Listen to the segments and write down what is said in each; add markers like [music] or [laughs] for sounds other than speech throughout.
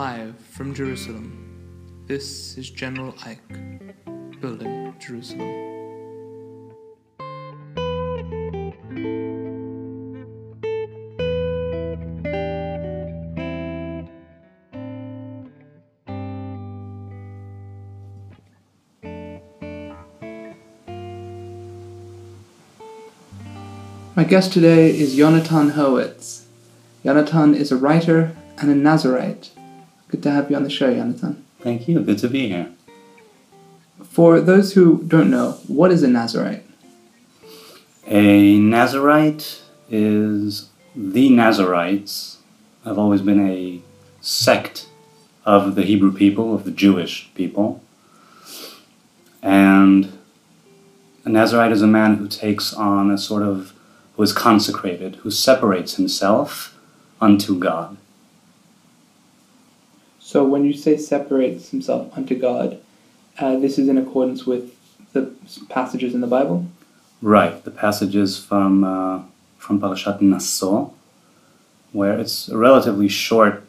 Live from Jerusalem, this is General Ike, building Jerusalem. My guest today is Jonathan Hurwitz. Jonathan is a writer and a Nazirite. Good to have you on the show, Jonathan. Thank you. Good to be here. For those who don't know, what is a Nazirite? A Nazirite is the Nazirites. I've always been a sect of the Hebrew people, of the Jewish people. And a Nazirite is a man who takes on a sort of, who is consecrated, who separates himself unto God. So when you say separates himself unto God, uh, this is in accordance with the passages in the Bible? Right, the passages from, uh, from Parashat Naso, where it's a relatively short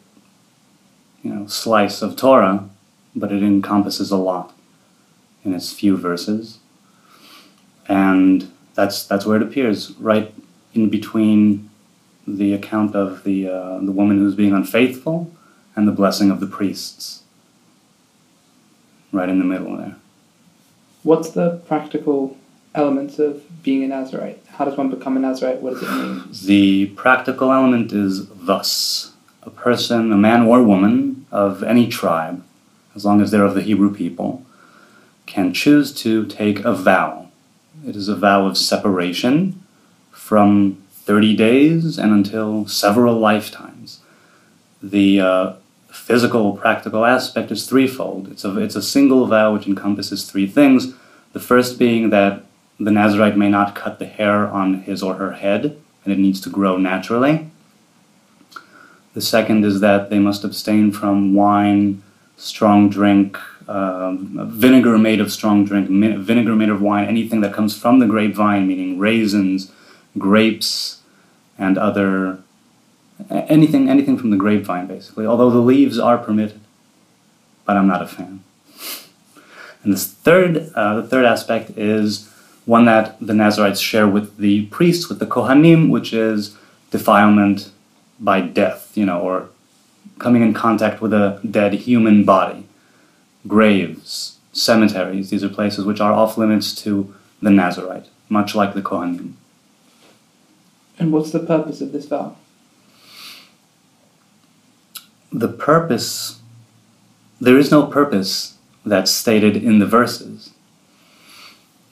you know, slice of Torah, but it encompasses a lot in its few verses. And that's, that's where it appears, right in between the account of the, uh, the woman who's being unfaithful and the blessing of the priests. Right in the middle there. What's the practical elements of being a Nazirite? How does one become a Nazirite? What does it mean? The practical element is thus a person, a man or woman of any tribe, as long as they're of the Hebrew people, can choose to take a vow. It is a vow of separation from 30 days and until several lifetimes. The uh, physical, practical aspect is threefold. It's a, it's a single vow which encompasses three things. The first being that the Nazirite may not cut the hair on his or her head, and it needs to grow naturally. The second is that they must abstain from wine, strong drink, um, vinegar made of strong drink, vinegar made of wine, anything that comes from the grapevine, meaning raisins, grapes, and other anything anything from the grapevine basically although the leaves are permitted but i'm not a fan. And this third uh, the third aspect is one that the nazirites share with the priests with the kohanim which is defilement by death you know or coming in contact with a dead human body. Graves cemeteries these are places which are off limits to the nazirite much like the kohanim. And what's the purpose of this vow? The purpose, there is no purpose that's stated in the verses.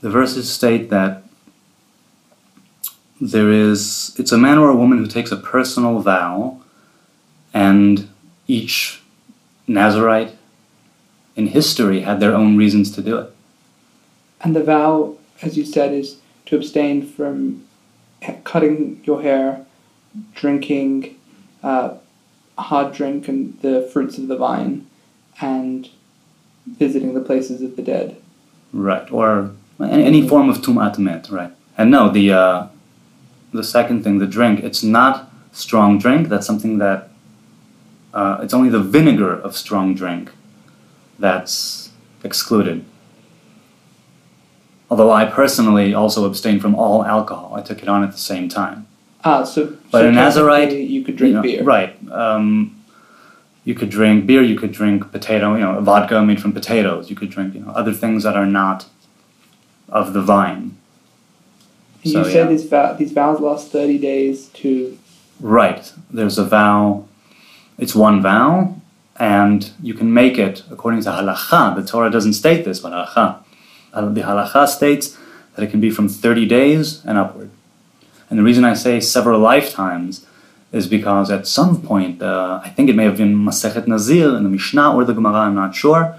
The verses state that there is, it's a man or a woman who takes a personal vow, and each Nazirite in history had their own reasons to do it. And the vow, as you said, is to abstain from cutting your hair, drinking uh, hard drink and the fruits of the vine, and visiting the places of the dead. Right, or any form of tumat met, right? And no, the uh, the second thing, the drink, it's not strong drink. That's something that uh, it's only the vinegar of strong drink that's excluded. Although I personally also abstain from all alcohol, I took it on at the same time. Ah, so but so a Nazirite, you could drink you know, beer, right? Um, you could drink beer. You could drink potato, you know, vodka made from potatoes. You could drink, you know, other things that are not of the vine. And so, you said yeah. these, vow, these vows last thirty days to. Right. There's a vow. It's one vow, and you can make it according to halacha. The Torah doesn't state this, but halacha the halacha states that it can be from 30 days and upward. And the reason I say several lifetimes is because at some point, uh, I think it may have been Masechet Nazir in the Mishnah or the Gemara, I'm not sure,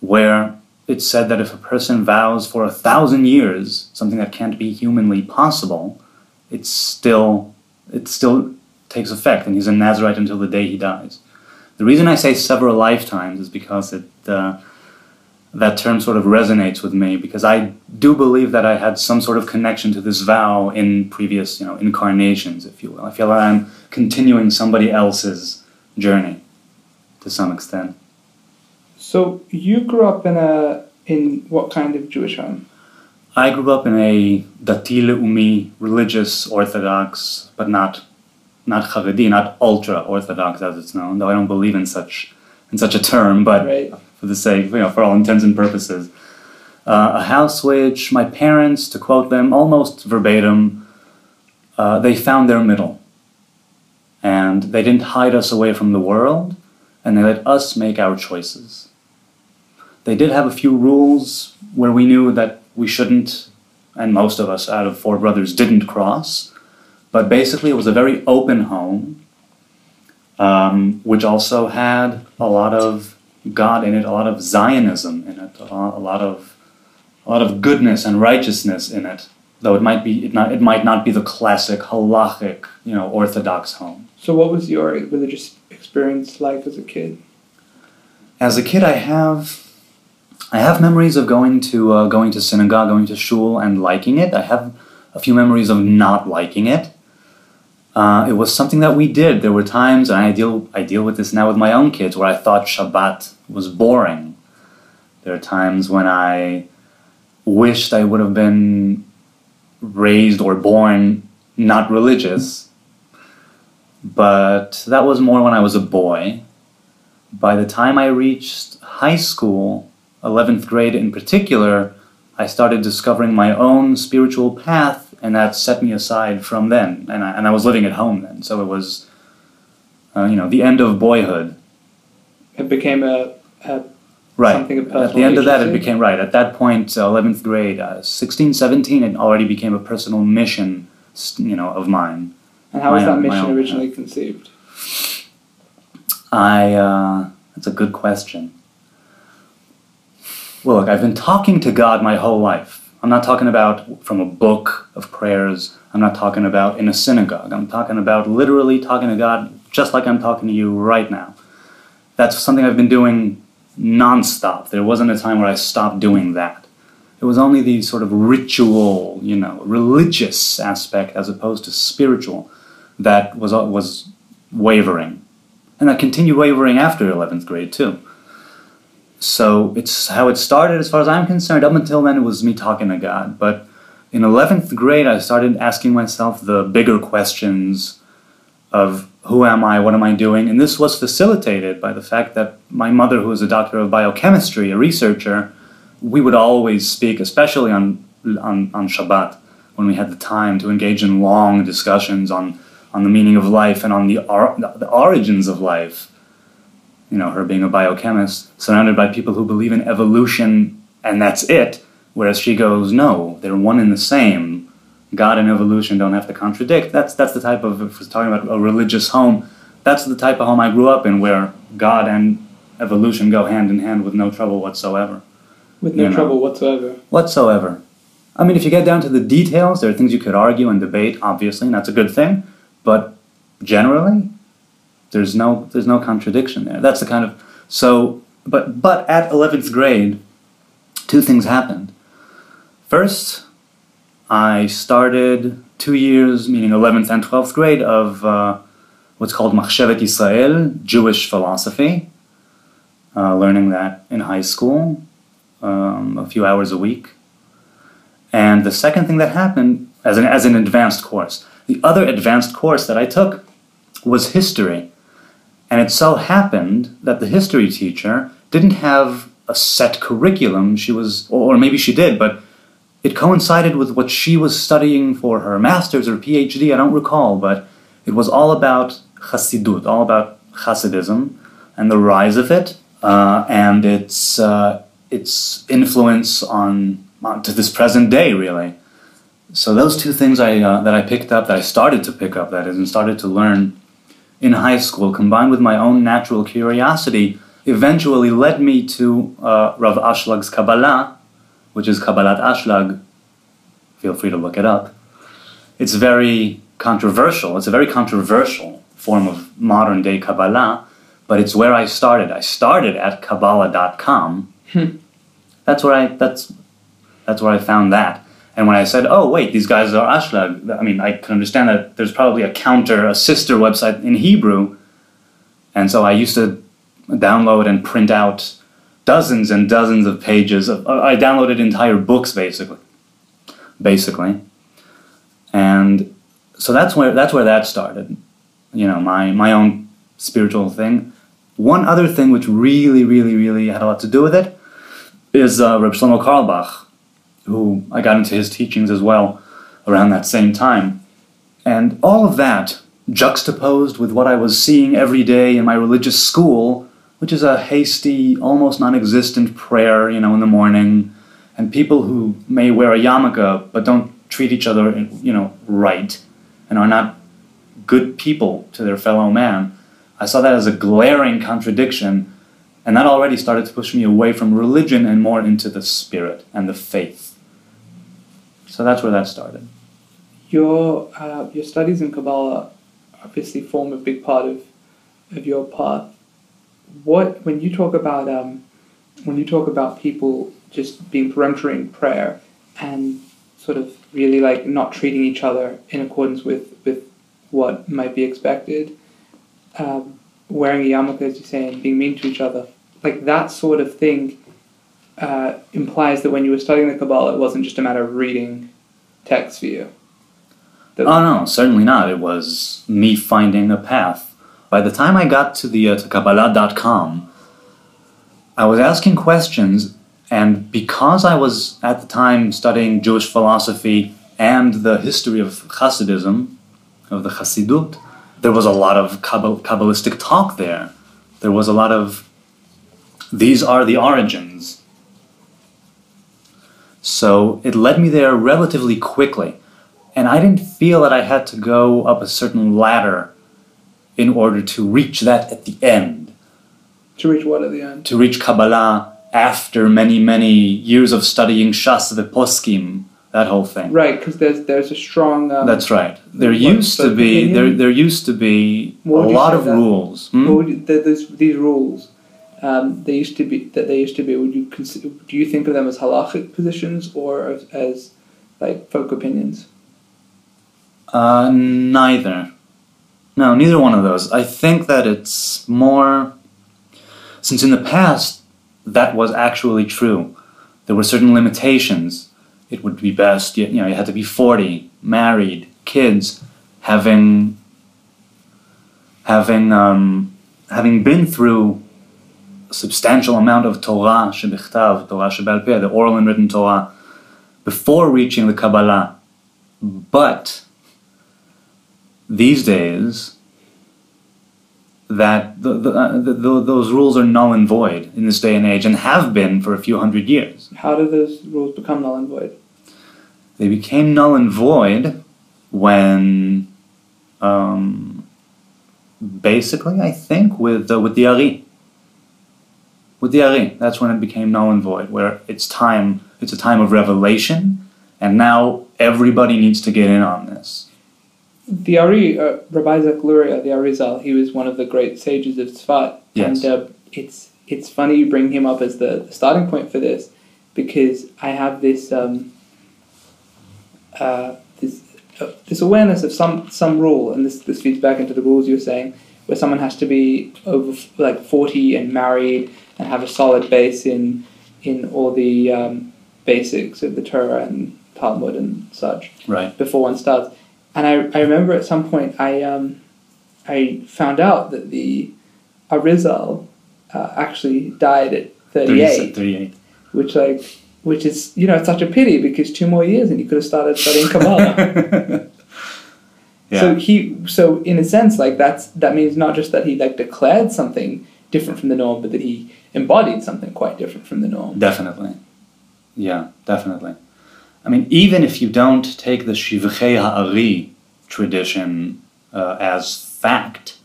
where it said that if a person vows for a thousand years, something that can't be humanly possible, it's still it still takes effect, and he's a Nazirite until the day he dies. The reason I say several lifetimes is because it uh, that term sort of resonates with me because I do believe that I had some sort of connection to this vow in previous, you know, incarnations, if you will. I feel like I'm continuing somebody else's journey to some extent. So you grew up in a in what kind of Jewish home? I grew up in a Dati leumi, religious Orthodox, but not not Haredi, not ultra Orthodox as it's known. Though I don't believe in such in such a term, but Right. For the sake, you know, for all intents and purposes, uh, a house which my parents, to quote them almost verbatim, uh, they found their middle, and they didn't hide us away from the world, and they let us make our choices. They did have a few rules where we knew that we shouldn't, and most of us out of four brothers didn't cross. But basically, it was a very open home, um, which also had a lot of God in it, a lot of Zionism in it, a lot, of a lot of goodness and righteousness in it. Though it might be it not it might not be the classic halachic, you know, Orthodox home. So what was your religious experience like as a kid? As a kid, I have I have memories of going to uh, going to synagogue, going to shul, and liking it. I have a few memories of not liking it. Uh, it was something that we did. There were times, and I deal I deal with this now with my own kids, where I thought Shabbat was boring. There are times when I wished I would have been raised or born not religious, but that was more when I was a boy. By the time I reached high school, 11th grade in particular, I started discovering my own spiritual path, and that set me aside from then. And I, and I was living at home then, so it was, uh, you know, the end of boyhood. It became a, a Right. At the end of that, it became, right, at that point, uh, 11th grade, uh, 16, 17, it already became a personal mission, you know, of mine. And how was that own- mission originally conceived? I, uh, that's a good question. Well, look, I've been talking to God my whole life. I'm not talking about from a book of prayers. I'm not talking about in a synagogue. I'm talking about literally talking to God just like I'm talking to you right now. That's something I've been doing nonstop. There wasn't a time where I stopped doing that. It was only the sort of ritual, you know, religious aspect as opposed to spiritual that was was wavering and that continued wavering after 11th grade too. So it's how it started, as far as I'm concerned. Up until then, it was me talking to God. But in 11th grade, I started asking myself the bigger questions of who am I, what am I doing, and this was facilitated by the fact that my mother, who was a doctor of biochemistry, a researcher, we would always speak, especially on on, on Shabbat, when we had the time to engage in long discussions on on the meaning of life and on the, or, the origins of life. You know, her being a biochemist, surrounded by people who believe in evolution and that's it, whereas she goes, no, they're one and the same. God and evolution don't have to contradict. That's that's the type of if we're talking about a religious home. That's the type of home I grew up in, where God and evolution go hand in hand with no trouble whatsoever. With no You know. trouble whatsoever. Whatsoever. I mean, if you get down to the details, there are things you could argue and debate, obviously, and that's a good thing. But generally, there's no there's no contradiction there. That's the kind of so. But but at eleventh grade, two things happened. First, I started two years, meaning eleventh and twelfth grade, of uh, what's called Machshevet Israel, Jewish philosophy. Uh, learning that in high school, um, a few hours a week. And the second thing that happened, as an, as an advanced course, the other advanced course that I took was history. And it so happened that the history teacher didn't have a set curriculum. She was, or maybe she did, but it coincided with what she was studying for her master's or PhD, I don't recall, but it was all about Hasidut, all about Hasidism and the rise of it uh, and its, uh, its influence on, on to this present day, really. So those two things I, uh, that I picked up, that I started to pick up, that is, and started to learn in high school, combined with my own natural curiosity, eventually led me to uh, Rav Ashlag's Kabbalah, which is Kabbalat Ashlag. Feel free to look it up. It's very controversial. It's a very controversial form of modern day Kabbalah, but it's where I started. I started at Kabbalah.com. That's where I that's that's where I found that. And when I said, "Oh, wait, these guys are Ashlag," I mean, I can understand that there's probably a counter, a sister website in Hebrew, and so I used to download and print out dozens and dozens of pages. Of, uh, I downloaded entire books basically, basically, and so that's where that's where that started. You know, my my own spiritual thing. One other thing which really, really, really had a lot to do with it is uh, Reb Shlomo Carlebach, who I got into his teachings as well around that same time. And all of that juxtaposed with what I was seeing every day in my religious school, which is a hasty, almost non existent prayer, you know, in the morning, and people who may wear a yarmulke but don't treat each other, you know, right, and are not good people to their fellow man. I saw that as a glaring contradiction, and that already started to push me away from religion and more into the spirit and the faith. So that's where that started. Your uh, your studies in Kabbalah obviously form a big part of of your path. What when you talk about um, when you talk about people just being peremptory in prayer and sort of really like not treating each other in accordance with with what might be expected, um, wearing a yarmulke as you say and being mean to each other, like that sort of thing uh, implies that when you were studying the Kabbalah, it wasn't just a matter of reading text for you. That oh no, certainly not. It was me finding a path. By the time I got to the uh, to Kabbalah.com, I was asking questions, and because I was at the time studying Jewish philosophy and the history of Hasidism, of the Hasidut, there was a lot of Kabbalistic talk there. There was a lot of these are the origins. So it led me there relatively quickly. And I didn't feel that I had to go up a certain ladder in order to reach that at the end. To reach what at the end? To reach Kabbalah after many, many years of studying Shas Poskim, that whole thing. Right, because there's there's a strong. Um, That's right. There used to be opinion? there there used to be a lot of that? rules. Hmm? You, these rules. Um, they used to be that they used to be. Would you consider? Do you think of them as halachic positions or as, as like folk opinions? Uh, neither. No, neither one of those. I think that it's more. Since in the past, that was actually true. There were certain limitations. It would be best, you, know, you had to be 40, married, kids, having. having, um, having been through substantial amount of Torah, shebichtav, Torah shebal the oral and written Torah, before reaching the Kabbalah. But these days that the, the, uh, the, those rules are null and void in this day and age and have been for a few hundred years. How did those rules become null and void? They became null and void when, um, basically, I think, with, uh, with the Ari. With the Ari, that's when it became null and void, where it's time, it's a time of revelation, and now everybody needs to get in on this the Ari, uh, Rabbi Isaac Luria, the Arizal, he was one of the great sages of Tzfat. Yes. And uh, it's, it's funny you bring him up as the, the starting point for this because I have this, um, uh, this, uh, this awareness of some, some rule, and this, this feeds back into the rules you were saying, where someone has to be over like 40 and married and have a solid base in, in all the um, basics of the Torah and Talmud and such right. before one starts and I, I remember at some point I um, I found out that the Arizal uh, actually died at 38, 38, which like which is you know it's such a pity because two more years and you could have started studying Kabbalah. [laughs] yeah. So he so in a sense like that's that means not just that he like declared something different from the norm, but that he embodied something quite different from the norm. Definitely. Yeah, definitely. I mean, even if you don't take the Shivchei Ha'ari tradition uh, as fact,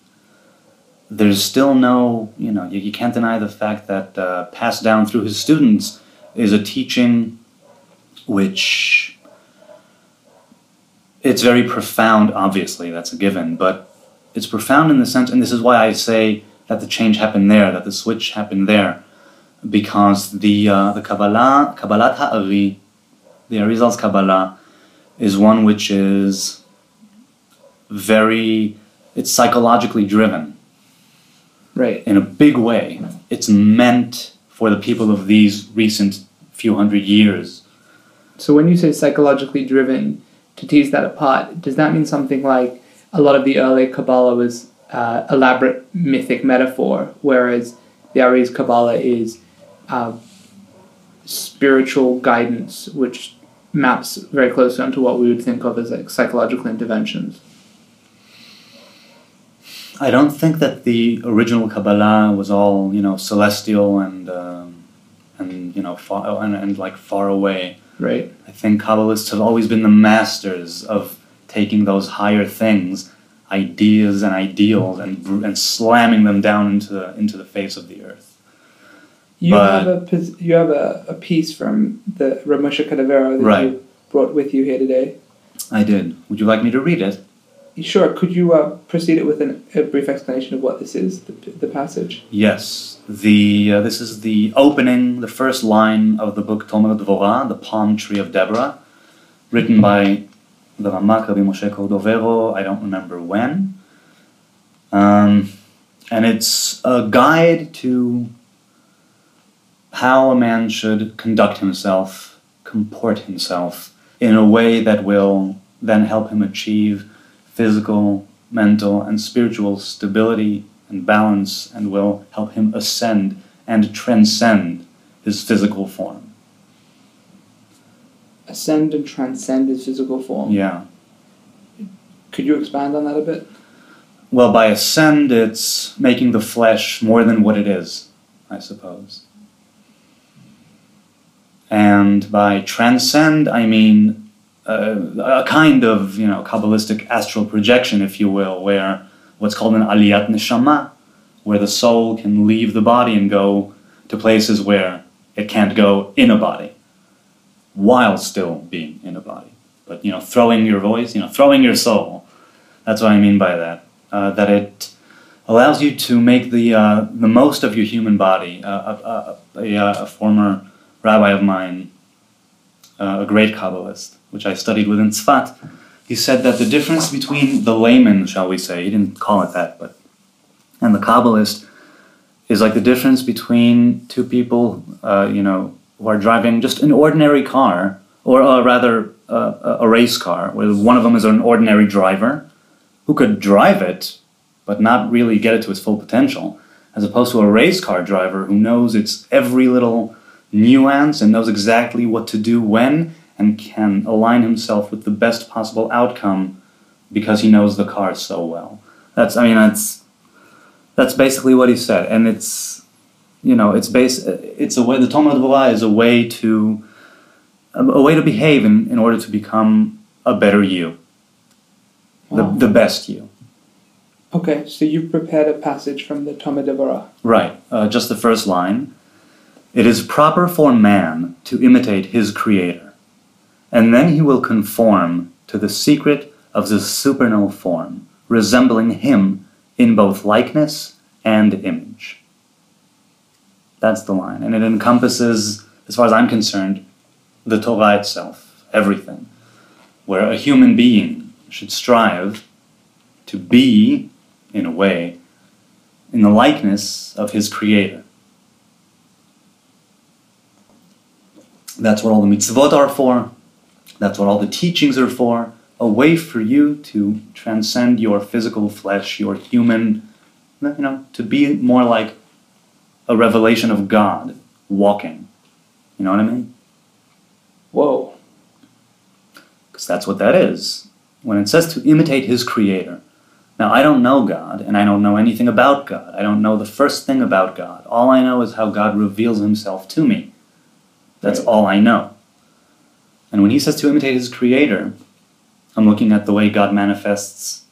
there's still no, you know, you, you can't deny the fact that uh, passed down through his students is a teaching which it's very profound, obviously, that's a given, but it's profound in the sense, and this is why I say that the change happened there, that the switch happened there, because the uh, the Kabbalah, Kabbalat Ha'ari, the Arizal's Kabbalah is one which is very, it's psychologically driven. Right. in a big way. It's meant for the people of these recent few hundred years. So when you say psychologically driven, to tease that apart, does that mean something like a lot of the early Kabbalah was uh, elaborate mythic metaphor, whereas the Ari's Kabbalah is uh, spiritual guidance, which maps very closely onto what we would think of as like psychological interventions. I don't think that the original Kabbalah was all you know celestial and um, and you know far and, and like far away. Right. I think Kabbalists have always been the masters of taking those higher things, ideas and ideals, and and slamming them down into the, into the face of the earth. You But- have a you have a, a piece from the Rav Moshe Cordovero that Right. you brought with you here today. I did. Would you like me to read it? Sure. Could you uh, proceed it with an, a brief explanation of what this is, the, the passage? Yes. The uh, this is the opening, the first line of the book Tomer Dvorah, the Palm Tree of Deborah, written by Ramak Rabbi Moshe Cordovero. I don't remember when. Um, and it's a guide to how a man should conduct himself, comport himself in a way that will then help him achieve physical, mental, and spiritual stability and balance and will help him ascend and transcend his physical form. Ascend and transcend his physical form. Yeah. Could you expand on that a bit? Well, by ascend, it's making the flesh more than what it is, I suppose. And by transcend, I mean uh, a kind of, you know, Kabbalistic astral projection, if you will, where what's called an aliyat neshama, where the soul can leave the body and go to places where it can't go in a body, while still being in a body. But, you know, throwing your voice, you know, throwing your soul. That's what I mean by that. Uh, that it allows you to make the uh, the most of your human body. Uh, a, a, a, a former rabbi of mine, uh, a great Kabbalist, which I studied with in Tzfat, he said that the difference between the layman, shall we say, he didn't call it that, but and the Kabbalist is like the difference between two people, uh, you know, who are driving just an ordinary car, or uh, rather uh, a race car, where one of them is an ordinary driver who could drive it, but not really get it to its full potential, as opposed to a race car driver who knows its every little nuance and knows exactly what to do when and can align himself with the best possible outcome because he knows the car so well. That's I mean that's that's basically what he said, and it's you know it's base it's a way the Tomer Dvorah is a way to a, a way to behave in, in order to become a better you, the, Wow. the best you. Okay, so you prepared a passage from the Tomer Devorah. Right, uh, just the first line. It is proper for man to imitate his Creator, and then he will conform to the secret of the supernal form, resembling him in both likeness and image. That's the line, and it encompasses, as far as I'm concerned, the Torah itself, everything, where a human being should strive to be, in a way, in the likeness of his creator. That's what all the mitzvot are for. That's what all the teachings are for. A way for you to transcend your physical flesh, your human, you know, to be more like a revelation of God walking. You know what I mean? Whoa. Because that's what that is. When it says to imitate his creator. Now, I don't know God, and I don't know anything about God. I don't know the first thing about God. All I know is how God reveals himself to me. That's Right. all I know. And when he says to imitate his creator, I'm looking at the way God manifests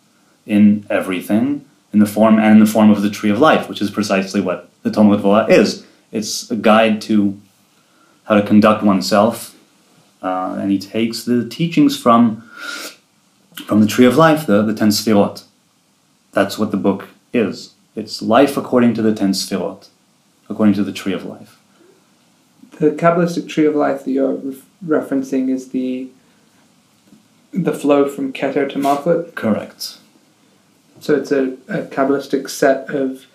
in everything, in the form and in the form of the tree of life, which is precisely what the Tomer Dvorah is. It's a guide to how to conduct oneself, uh, and he takes the teachings from from the tree of life, the, the ten sfirot. That's what the book is. It's life according to the ten sfirot, according to the tree of life. The Kabbalistic tree of life that you're ref- referencing is the the flow from Keter to Malkut. Correct. So it's a, a Kabbalistic set of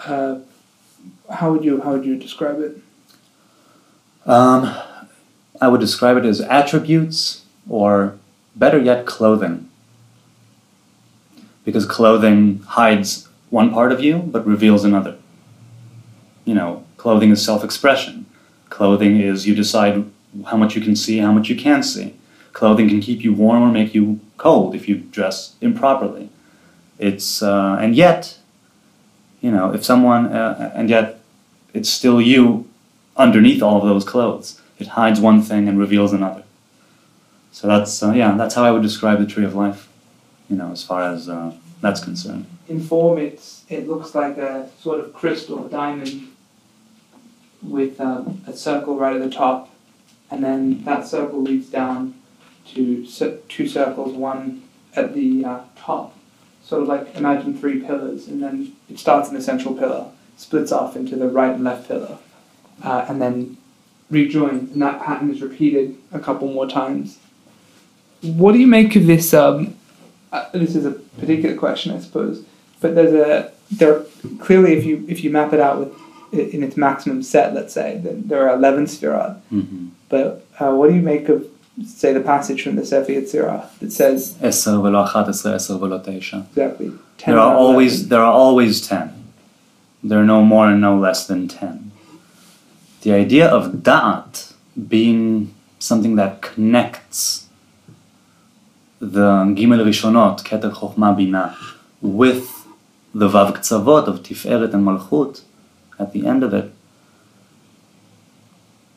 uh, how would you how would you describe it? Um, I would describe it as attributes, or better yet, clothing. Because clothing hides one part of you but reveals another. You know, clothing is self expression. Clothing is you decide how much you can see, how much you can't see. Clothing can keep you warm or make you cold if you dress improperly. It's uh, and yet, you know, if someone uh, and yet, it's still you underneath all of those clothes. It hides one thing and reveals another. So that's uh, yeah, that's how I would describe the tree of life. You know, as far as uh, that's concerned. In form, it's it looks like a sort of crystal diamond with um, a circle right at the top, and then that circle leads down to two circles, one at the uh, top, sort of like imagine three pillars, and then it starts in the central pillar, splits off into the right and left pillow, uh, and then rejoins. And that pattern is repeated a couple more times. What do you make of this? Um, uh, this is a particular question, I suppose, but there's a there clearly if you if you map it out with in its maximum set, let's say, then there are eleven sfirot. Mm-hmm. But uh, what do you make of say the passage from the Sefer Yetzirah that says Exactly. Ten there are always 11. there are always ten. There are no more and no less than ten. The idea of da'at being something that connects the gimel rishonot, keter chokhmah bina, with the vav ktsavot of tiferet and malchut at the end of it.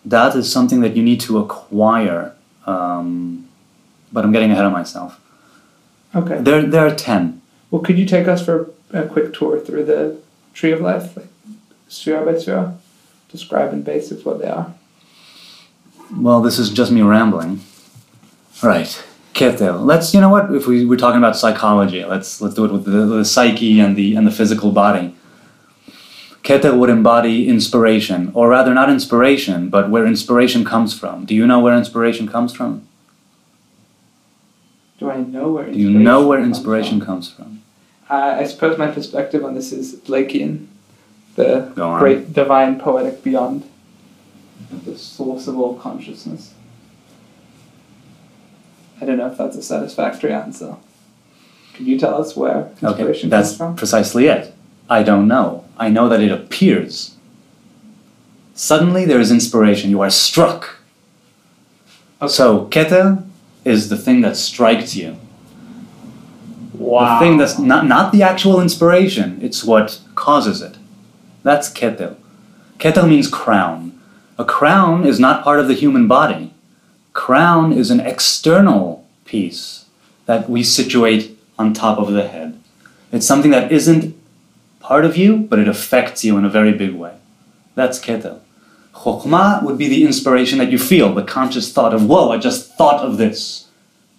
That is something that you need to acquire. Um, but I'm getting ahead of myself. Okay. There, there are ten. Well, could you take us for a quick tour through the tree of life, like sphere by sphere? Describe in basics what they are. Well, this is just me rambling. Right. Keter. Let's. You know what? If we we're talking about psychology, let's let's do it with the, the psyche and the and the physical body. Keter would embody inspiration, or rather, not inspiration, but where inspiration comes from. Do you know where inspiration comes from? Do I know where? Do you know where comes inspiration from? comes from? Uh, I suppose my perspective on this is Blakean, the great divine poetic beyond, the source of all consciousness. I don't know if that's a satisfactory answer. Could you tell us where Okay, inspiration that's comes from? precisely it. I don't know. I know that it appears. Suddenly there is inspiration. You are struck. Okay. So keter is the thing that strikes you. The thing that's not not the actual inspiration. It's what causes it. That's ketel. Ketel means crown. A crown is not part of the human body. Crown is an external piece that we situate on top of the head. It's something that isn't part of you, but it affects you in a very big way. That's ketel. Chokhmah would be the inspiration that you feel, the conscious thought of, whoa, I just thought of this.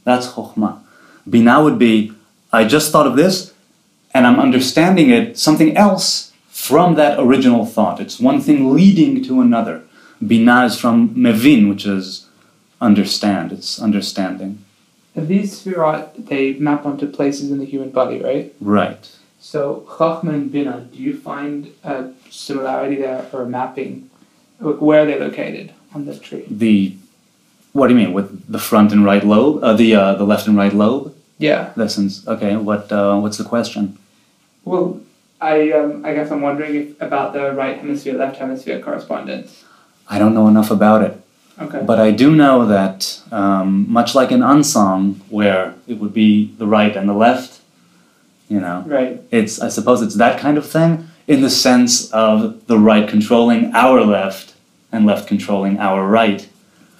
That's chokhmah. Binah would be, I just thought of this, and I'm understanding it, something else from that original thought. It's one thing leading to another. Binah is from mevin, which is understand. It's understanding. And these sfirot, they map onto places in the human body, right? Right. So Chachma and Bina, do you find a similarity there or a mapping? Wh- Where are they located on the tree? The, what do you mean, with the front and right lobe? Uh, the, uh, the left and right lobe? Yeah. Lessons. Okay, what, uh, what's the question? Well, I um, I guess I'm wondering if about the right hemisphere left hemisphere correspondence. I don't know enough about it. Okay. But I do know that, um, much like in unsung, where it would be the right and the left, you know, Right. it's I suppose it's that kind of thing in the sense of the right controlling our left and left controlling our right.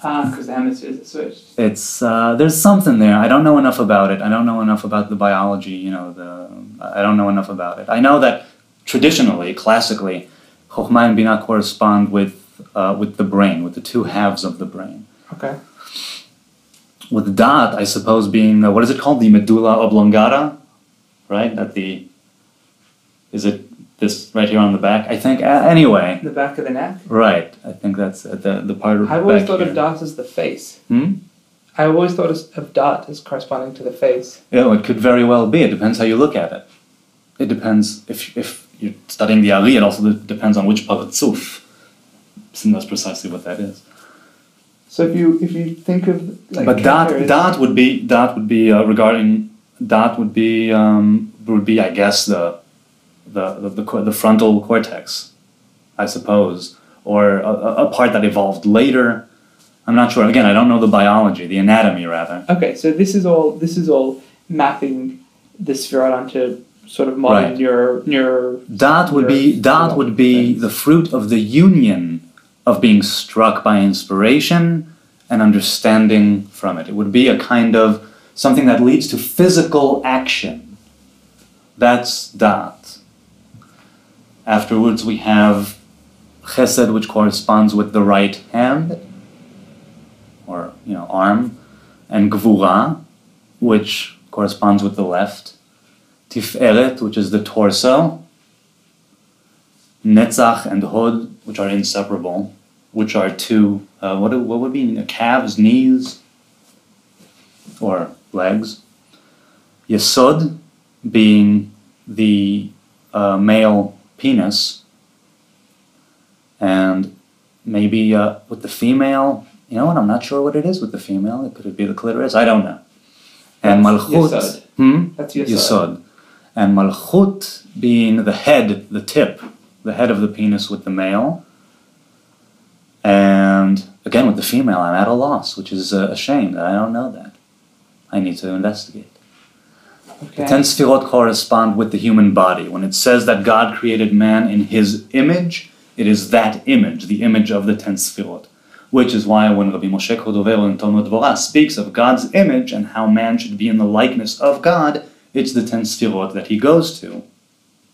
Ah, because the hemispheres are switched. It's uh, there's something there. I don't know enough about it. I don't know enough about the biology. You know, the I don't know enough about it. I know that traditionally, classically, Chokhmah and Binah correspond with uh, with the brain, with the two halves of the brain. Okay. with da'at, I suppose, being uh, what is it called? The medulla oblongata, right? At the is it this right here on the back? I think. Uh, anyway, The back of the neck. right. I think that's at the the part. I've always thought here. of da'at as the face. Hmm? I always thought of da'at as corresponding to the face. Yeah, well, it could very well be. It depends how you look at it. It depends if if you're studying the Ari, it also de- depends on which Partzuf. And that's precisely what that is. So if you if you think of like but that that would be that would be uh, regarding that would be um, would be I guess the the the, the, the frontal cortex, I suppose, or a, a- part that evolved later. I'm not sure. Again, I don't know the biology, the anatomy rather. Okay, so this is all this is all mapping the sphere onto sort of modern Right. neuro neuro That would be Your that would be things. the fruit of the union of being struck by inspiration and understanding from it. It would be a kind of something that leads to physical action. That's that. Afterwards, we have chesed, which corresponds with the right hand, or you know arm, and gvura, which corresponds with the left. Tiferet, which is the torso. Netzach and Hod, which are inseparable, which are two, uh, what, what would be calves, knees, or legs. Yesod being the uh, male penis, and maybe uh, with the female, you know what, I'm not sure what it is with the female. It could be the clitoris? I don't know. And That's Malchut. Yesod. Hmm? That's Yesod. Yesod. And Malchut being the head, the tip, the head of the penis with the male. And again, with the female, I'm at a loss, which is a, a shame that I don't know that. I need to investigate. Okay. The ten sfirot correspond with the human body. When it says that God created man in his image, it is that image, the image of the ten sfirot. Which is why when Rabbi Moshe Cordovero in Tomer Dvorah speaks of God's image and how man should be in the likeness of God, it's the ten sfirot that he goes to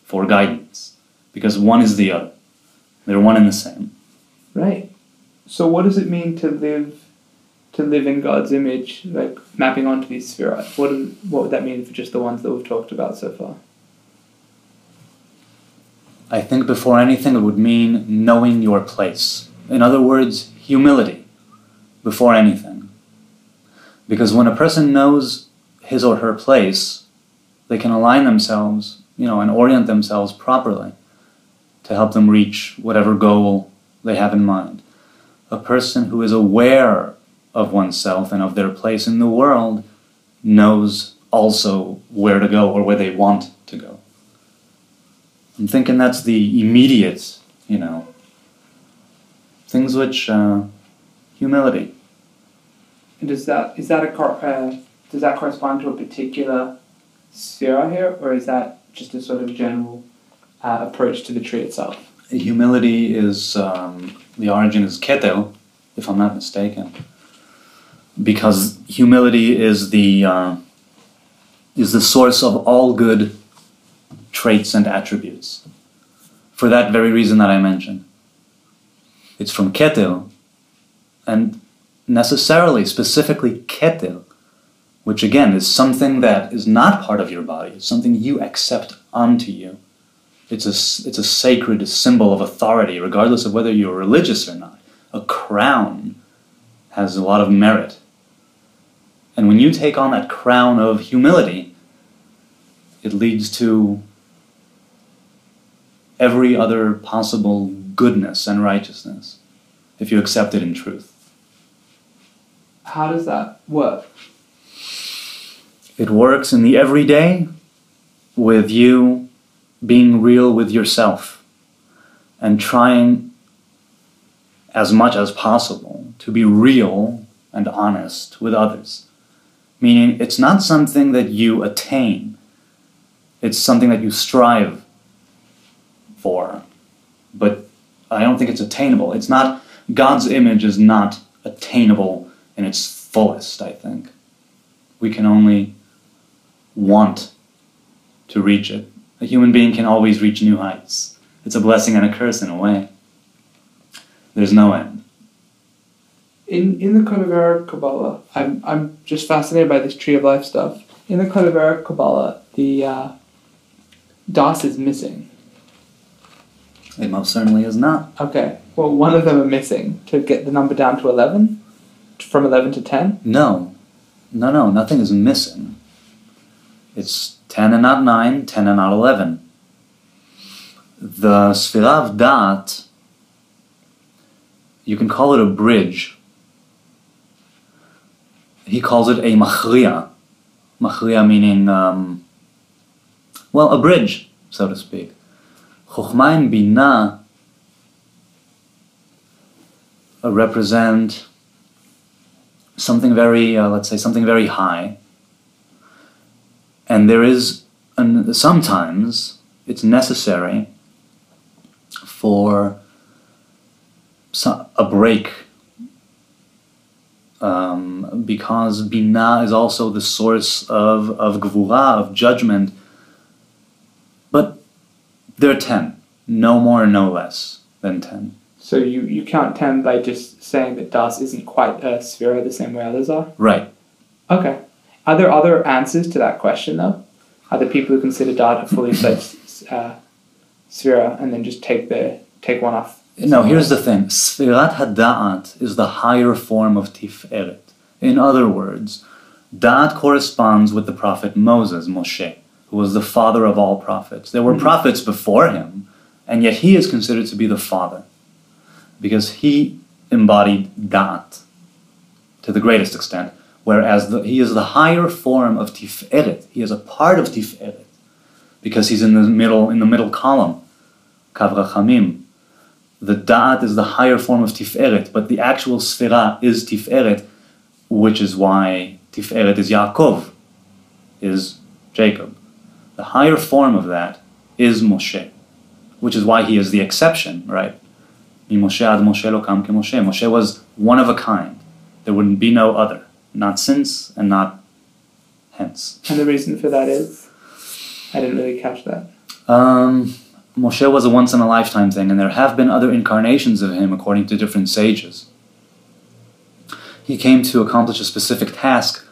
for guidance. Because one is the other. They're one and the same. Right. So what does it mean to live to live in God's image, like mapping onto these spheroids? What what would that mean for just the ones that we've talked about so far? I think before anything it would mean knowing your place. In other words, humility before anything. Because when a person knows his or her place, they can align themselves, you know, and orient themselves properly to help them reach whatever goal they have in mind. A person who is aware of oneself and of their place in the world knows also where to go or where they want to go. I'm thinking that's the immediate, you know, things which uh, humility. And does that is that a cor- uh, does that correspond to a particular sphere here, or is that just a sort of general uh, approach to the tree itself? Humility is um, the origin is ketel, if I'm not mistaken, because humility is the uh, is the source of all good traits and attributes. For that very reason that I mentioned, it's from ketel, and necessarily, specifically ketel, which again is something that is not part of your body. It's something you accept onto you. It's a, it's a sacred symbol of authority, regardless of whether you're religious or not. A crown has a lot of merit. And when you take on that crown of humility, it leads to every other possible goodness and righteousness if you accept it in truth. How does that work? It works in the everyday with you being real with yourself and trying as much as possible to be real and honest with others. Meaning, it's not something that you attain, it's something that you strive for. But I don't think it's attainable. It's not, God's image is not attainable in its fullest, I think. We can only want to reach it. A human being can always reach new heights. It's a blessing and a curse in a way. There's no end. In in the Cordovero Kabbalah, I'm I'm just fascinated by this tree of life stuff. In the Cordovero Kabbalah, the uh, Das is missing. It most certainly is not. Okay, well, one of them are missing to get the number down to eleven, from eleven to ten. No. No, no, nothing is missing. It's 10 and not 9, 10 and not 11. The Sfira of Da'at, you can call it a bridge. He calls it a machriya. Machriya meaning, um, well, a bridge, so to speak. Chokhmah and Binah uh, represent something very, uh, let's say, something very high. And there is, an, sometimes it's necessary for a break um, because Binah is also the source of, of Gvura, of judgment. But there are 10, no more, no less than 10. So you, you count 10 by just saying that Das isn't quite a sphere the same way others are? Right. Okay. Are there other answers to that question, though? Are there people who consider Da'at a fully fledged uh, sphere and then just take the take one off? No, here's the thing. Sfirat Hada'at is the higher form of Tiferet. In other words, Da'at corresponds with the prophet Moses, Moshe, who was the father of all prophets. There were Mhm. prophets before him, and yet he is considered to be the father because he embodied Da'at to the greatest extent, whereas the, he is the higher form of Tiferet. He is a part of Tiferet because he's in the middle in the middle column, Kavrachamim. The Da'at is the higher form of Tiferet, but the actual Sfira is Tiferet, which is why Tiferet is Yaakov, is Jacob. The higher form of that is Moshe, which is why he is the exception, right? Moshe ad Moshe lo kam ke Moshe. Moshe was one of a kind. There wouldn't be no other, not since and not hence. And the reason for that is? I didn't really catch that. Um, Moshe was a once in a lifetime thing, and there have been other incarnations of him according to different sages. He came to accomplish a specific task,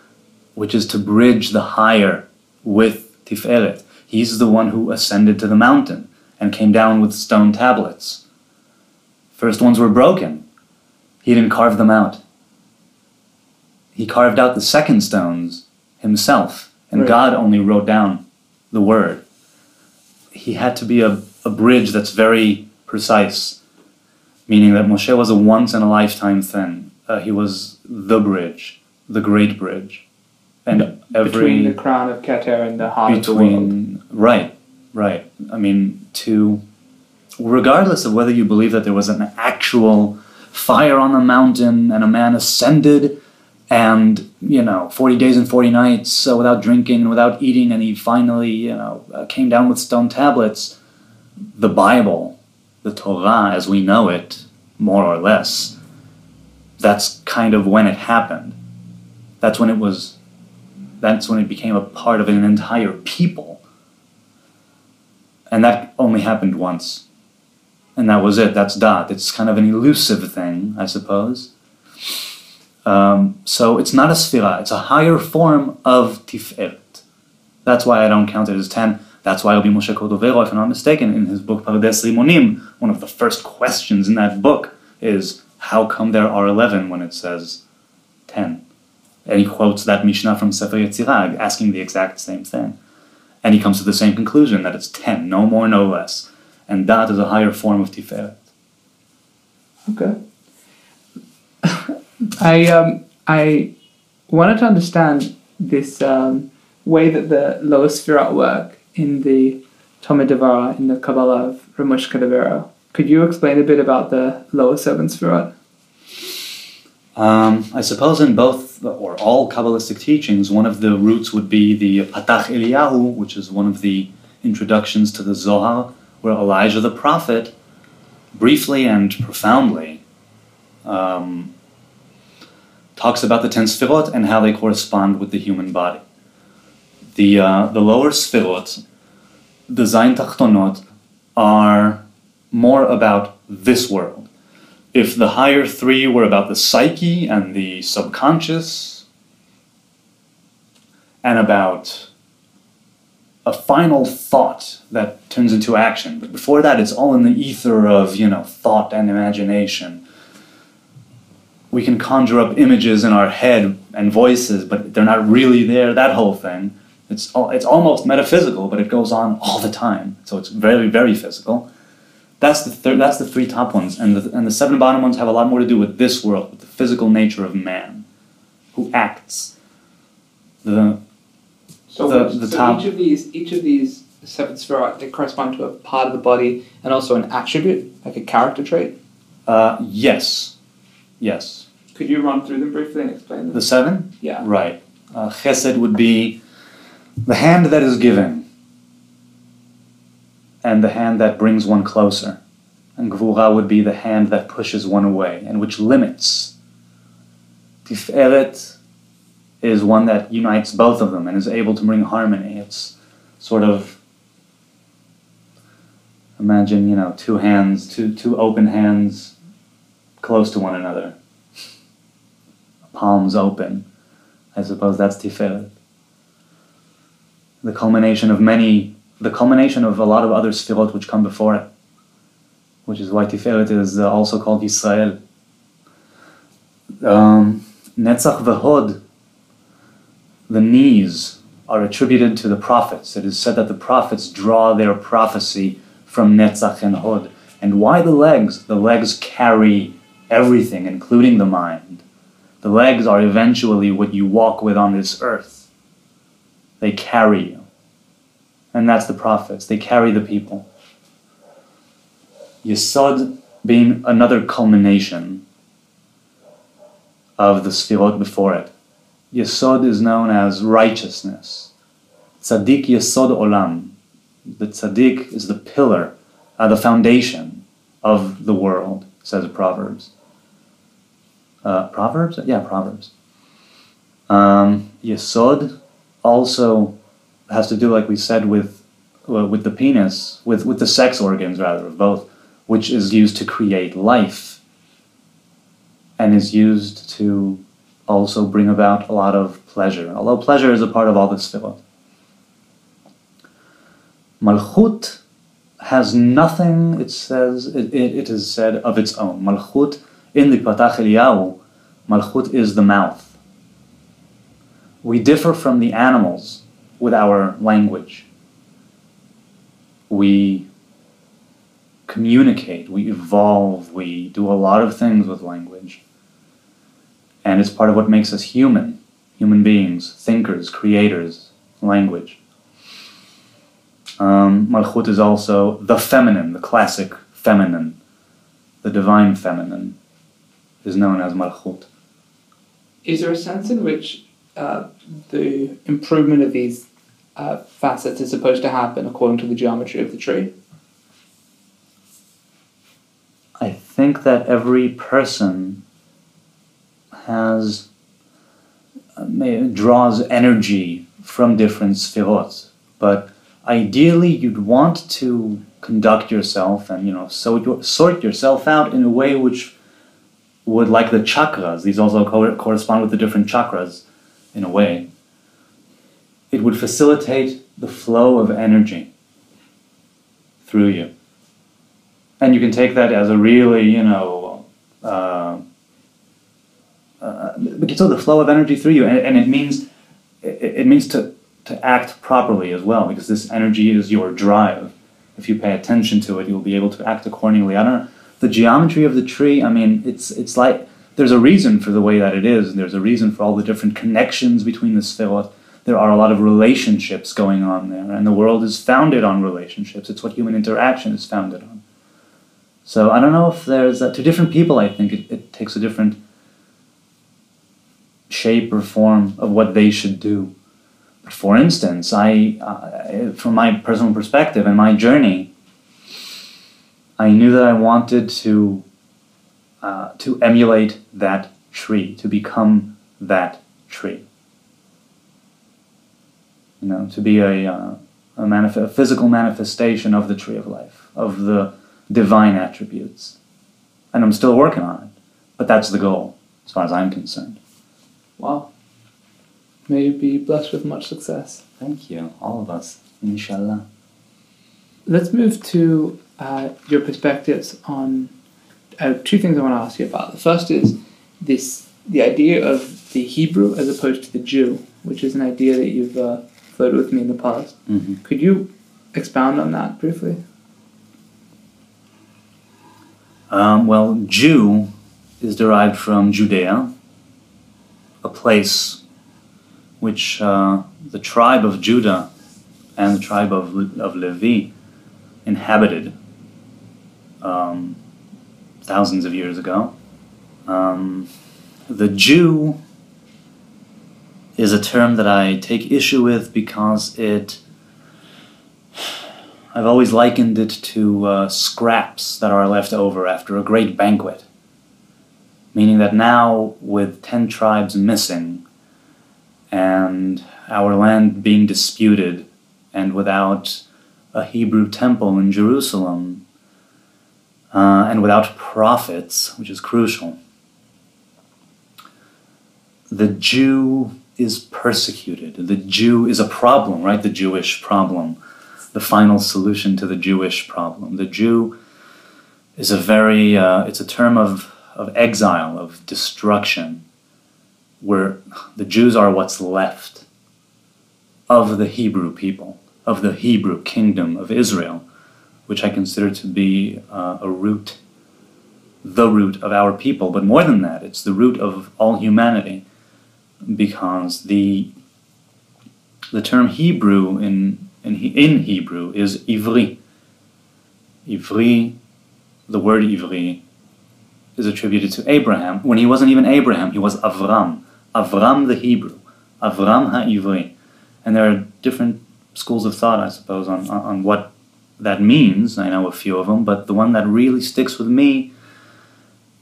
which is to bridge the higher with Tiferet. He's the one who ascended to the mountain and came down with stone tablets. First ones were broken. He didn't carve them out. He carved out the second stones himself, and Right. God only wrote down the word he had to be a, a bridge that's very precise, meaning that Moshe was a once in a lifetime thing. Uh, he was the bridge, the great bridge. And every. Between the crown of Keter and the heart of the world. between- Right, right. I mean, to. Regardless of whether you believe that there was an actual fire on the mountain and a man ascended and you know 40 days and 40 nights uh, without drinking and without eating and he finally you know uh, came down with stone tablets the bible the torah as we know it more or less that's kind of when it happened. That's when it was that's when it became a part of an entire people. And that only happened once. And that was it. That's Da'at it's kind of an elusive thing i suppose. Um, so it's not a sphira, it's a higher form of tiferet. That's why I don't count it as 10. That's why Rabbi Moshe Cordovero, if I'm not mistaken, in his book Pardes Rimonim, one of the first questions in that book is how come there are 11 when it says 10? And he quotes that Mishnah from Sefer Yetzirah, asking the exact same thing. And he comes to the same conclusion that it's 10, no more, no less. And that is a higher form of tiferet. Okay. [laughs] I um I wanted to understand this um, way that the lower sfirot work in the Tomer Devorah in the Kabbalah of Ramush Cordovero. Could you explain a bit about the lower seven sfirot? Um, I suppose in both or all Kabbalistic teachings, one of the roots would be the Patach Eliyahu, which is one of the introductions to the Zohar, where Elijah the prophet, briefly and profoundly, um, talks about the ten Sfirot and how they correspond with the human body. The, uh, the lower Sfirot, the Zayin Tachtonot, are more about this world. If the higher three were about the psyche and the subconscious and about a final thought that turns into action but before that it's all in the ether of you know thought and imagination. We can conjure up images in our head and voices but they're not really there that whole thing it's all, it's almost metaphysical but it goes on all the time so it's very very physical That's the third. That's the three top ones, and the and the seven bottom ones have a lot more to do with this world, with the physical nature of man, who acts. The So, The- the so top- each of these each of these seven sfirot they correspond to a part of the body and also an attribute, like a character trait. uh, yes, yes. Could you run through them briefly and explain them? The seven. yeah. Right. Uh, chesed would be the hand that is giving, and the hand that brings one closer. And gvura would be the hand that pushes one away and which limits. Tiferet is one that unites both of them and is able to bring harmony. It's sort of imagine, you know, two hands, two two open hands close to one another. Palms open. I suppose that's Tiferet. The culmination of many, the culmination of a lot of other Sfirot which come before it, which is why Tiferet is uh, also called Yisrael. Um, Netzach v'Hod, the knees are attributed to the prophets. It is said that the prophets draw their prophecy from Netzach and Hod. And why the legs? The legs carry everything, including the mind. The legs are eventually what you walk with on this earth. They carry you. And that's the prophets. They carry the people. Yesod being another culmination of the Sfirot before it. Yesod is known as righteousness. Tzaddik Yesod Olam. The tzaddik is the pillar, uh, the foundation of the world, says Proverbs. Uh, Proverbs? Yeah, Proverbs. Um, Yesod also has to do, like we said, with uh, with the penis, with with the sex organs rather of both, which is used to create life, and is used to also bring about a lot of pleasure. Although pleasure is a part of all this tefillot. Malchut has nothing. It says it, it, it is said of its own. Malchut in the Patach Eliyahu, Malchut is the mouth. We differ from the animals with our language. We communicate, we evolve, we do a lot of things with language. And it's part of what makes us human, human beings, thinkers, creators, language. Um, Malchut is also the feminine, the classic feminine, the divine feminine is known as Malchut. Is there a sense in which uh, the improvement of these uh, facets is supposed to happen according to the geometry of the tree? I think that every person has uh, may, draws energy from different sphirot, but ideally you'd want to conduct yourself and you know sort, sort yourself out in a way which would like the chakras. These also co- correspond with the different chakras, in a way. It would facilitate the flow of energy through you and you can take that as a really, you know, uh, uh, so the flow of energy through you, and, and it means it, it means to to act properly as well, because this energy is your drive. If you pay attention to it, you'll be able to act accordingly. I don't know the geometry of the tree. I mean, it's it's like there's a reason for the way that it is, and there's a reason for all the different connections between the sphirot. There are a lot of relationships going on there, and the world is founded on relationships. It's what human interaction is founded on. So I don't know if there's uh, to different people. I think it, it takes a different shape or form of what they should do. But for instance, I, from my personal perspective and my journey, I knew that I wanted to uh, to emulate that tree, to become that tree. You know, to be a uh, a, manif- a physical manifestation of the tree of life, of the divine attributes. And I'm still working on it. But that's the goal, as far as I'm concerned. Wow. May you be blessed with much success. Thank you, all of us, inshallah. Let's move to uh, your perspectives on uh, two things I want to ask you about. The first is this the idea of the Hebrew as opposed to the Jew, which is an idea that you've uh, floated with me in the past. Mm-hmm. Could you expound on that briefly? Um, well, Jew is derived from Judea, a place which uh, the tribe of Judah and the tribe of, of Levi inhabited um, thousands of years ago. Um, the Jew is a term that I take issue with because it. I've always likened it to uh, scraps that are left over after a great banquet. Meaning that now, with ten tribes missing, and our land being disputed, and without a Hebrew temple in Jerusalem, uh, and without prophets, which is crucial, the Jew is persecuted. The Jew is a problem, right? The Jewish problem, the final solution to the Jewish problem. The Jew is a very, uh, it's a term of, of exile, of destruction, where the Jews are what's left of the Hebrew people, of the Hebrew kingdom of Israel, which I consider to be uh, a root, the root of our people. But more than that, it's the root of all humanity because the the term Hebrew in in, in Hebrew is ivri. Ivri, the word ivri, is attributed to Abraham. When he wasn't even Abraham, he was Avram. Avram the Hebrew. Avram ha-ivri. And there are different schools of thought, I suppose, on, on what that means. I know a few of them, but the one that really sticks with me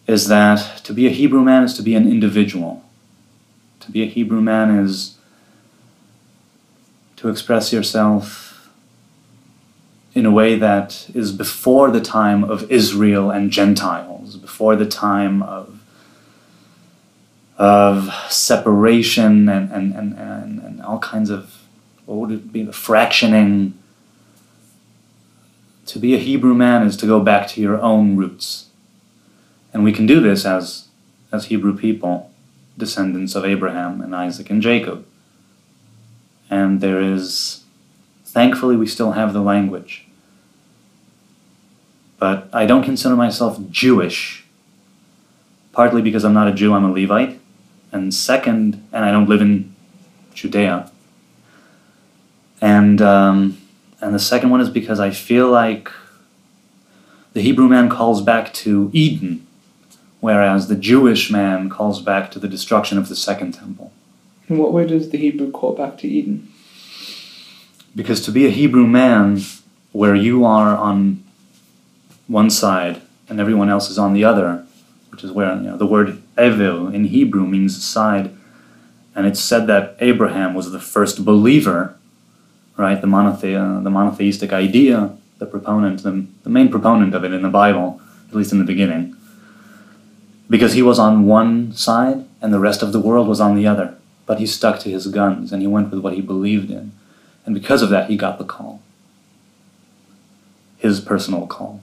is that to be a Hebrew man is to be an individual to be a Hebrew man is to express yourself in a way that is before the time of Israel and Gentiles, before the time of of separation and, and, and, and, and all kinds of what would it be the fractioning to be a Hebrew man is to go back to your own roots. And we can do this as as Hebrew people descendants of Abraham and Isaac and Jacob. And there is, thankfully, we still have the language. But I don't consider myself Jewish, partly because I'm not a Jew, I'm a Levite. And second, and I don't live in Judea. And, um, and the second one is because I feel like the Hebrew man calls back to Eden whereas the Jewish man calls back to the destruction of the second temple. In what way does the Hebrew call back to Eden? Because to be a Hebrew man, where you are on one side and everyone else is on the other, which is where you know, the word ever in Hebrew means side, and it's said that Abraham was the first believer, right? The, monothe- the monotheistic idea, the proponent, the, the main proponent of it in the Bible, at least in the beginning because he was on one side and the rest of the world was on the other. But he stuck to his guns and he went with what he believed in. And because of that, he got the call. His personal call.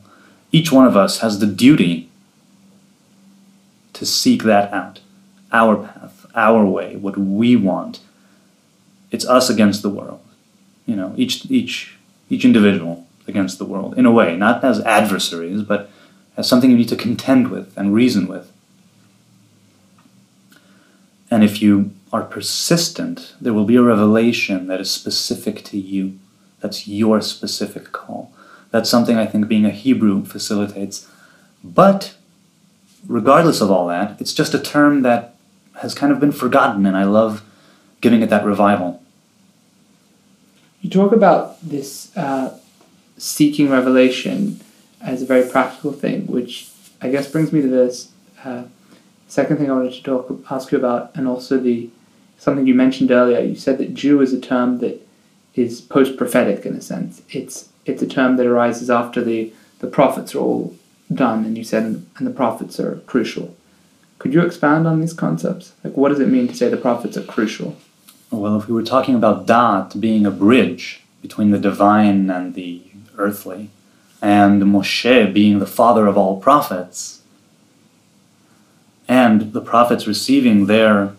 Each one of us has the duty to seek that out. Our path, our way, what we want. It's us against the world. You know, each, each, each individual against the world, in a way, not as adversaries, but as something you need to contend with and reason with. And if you are persistent, there will be a revelation that is specific to you. That's your specific call. That's something I think being a Hebrew facilitates. But regardless of all that, it's just a term that has kind of been forgotten, and I love giving it that revival. You talk about this uh, seeking revelation as a very practical thing, which I guess brings me to this. Uh, Second thing I wanted to talk ask you about, and also the something you mentioned earlier. You said that Jew is a term that is post prophetic in a sense. It's it's a term that arises after the the prophets are all done, and you said and, the prophets are crucial. Could you expand on these concepts? Like, what does it mean to say the prophets are crucial? Well, if we were talking about Da'at being a bridge between the divine and the earthly, and Moshe being the father of all prophets, and the prophets receiving their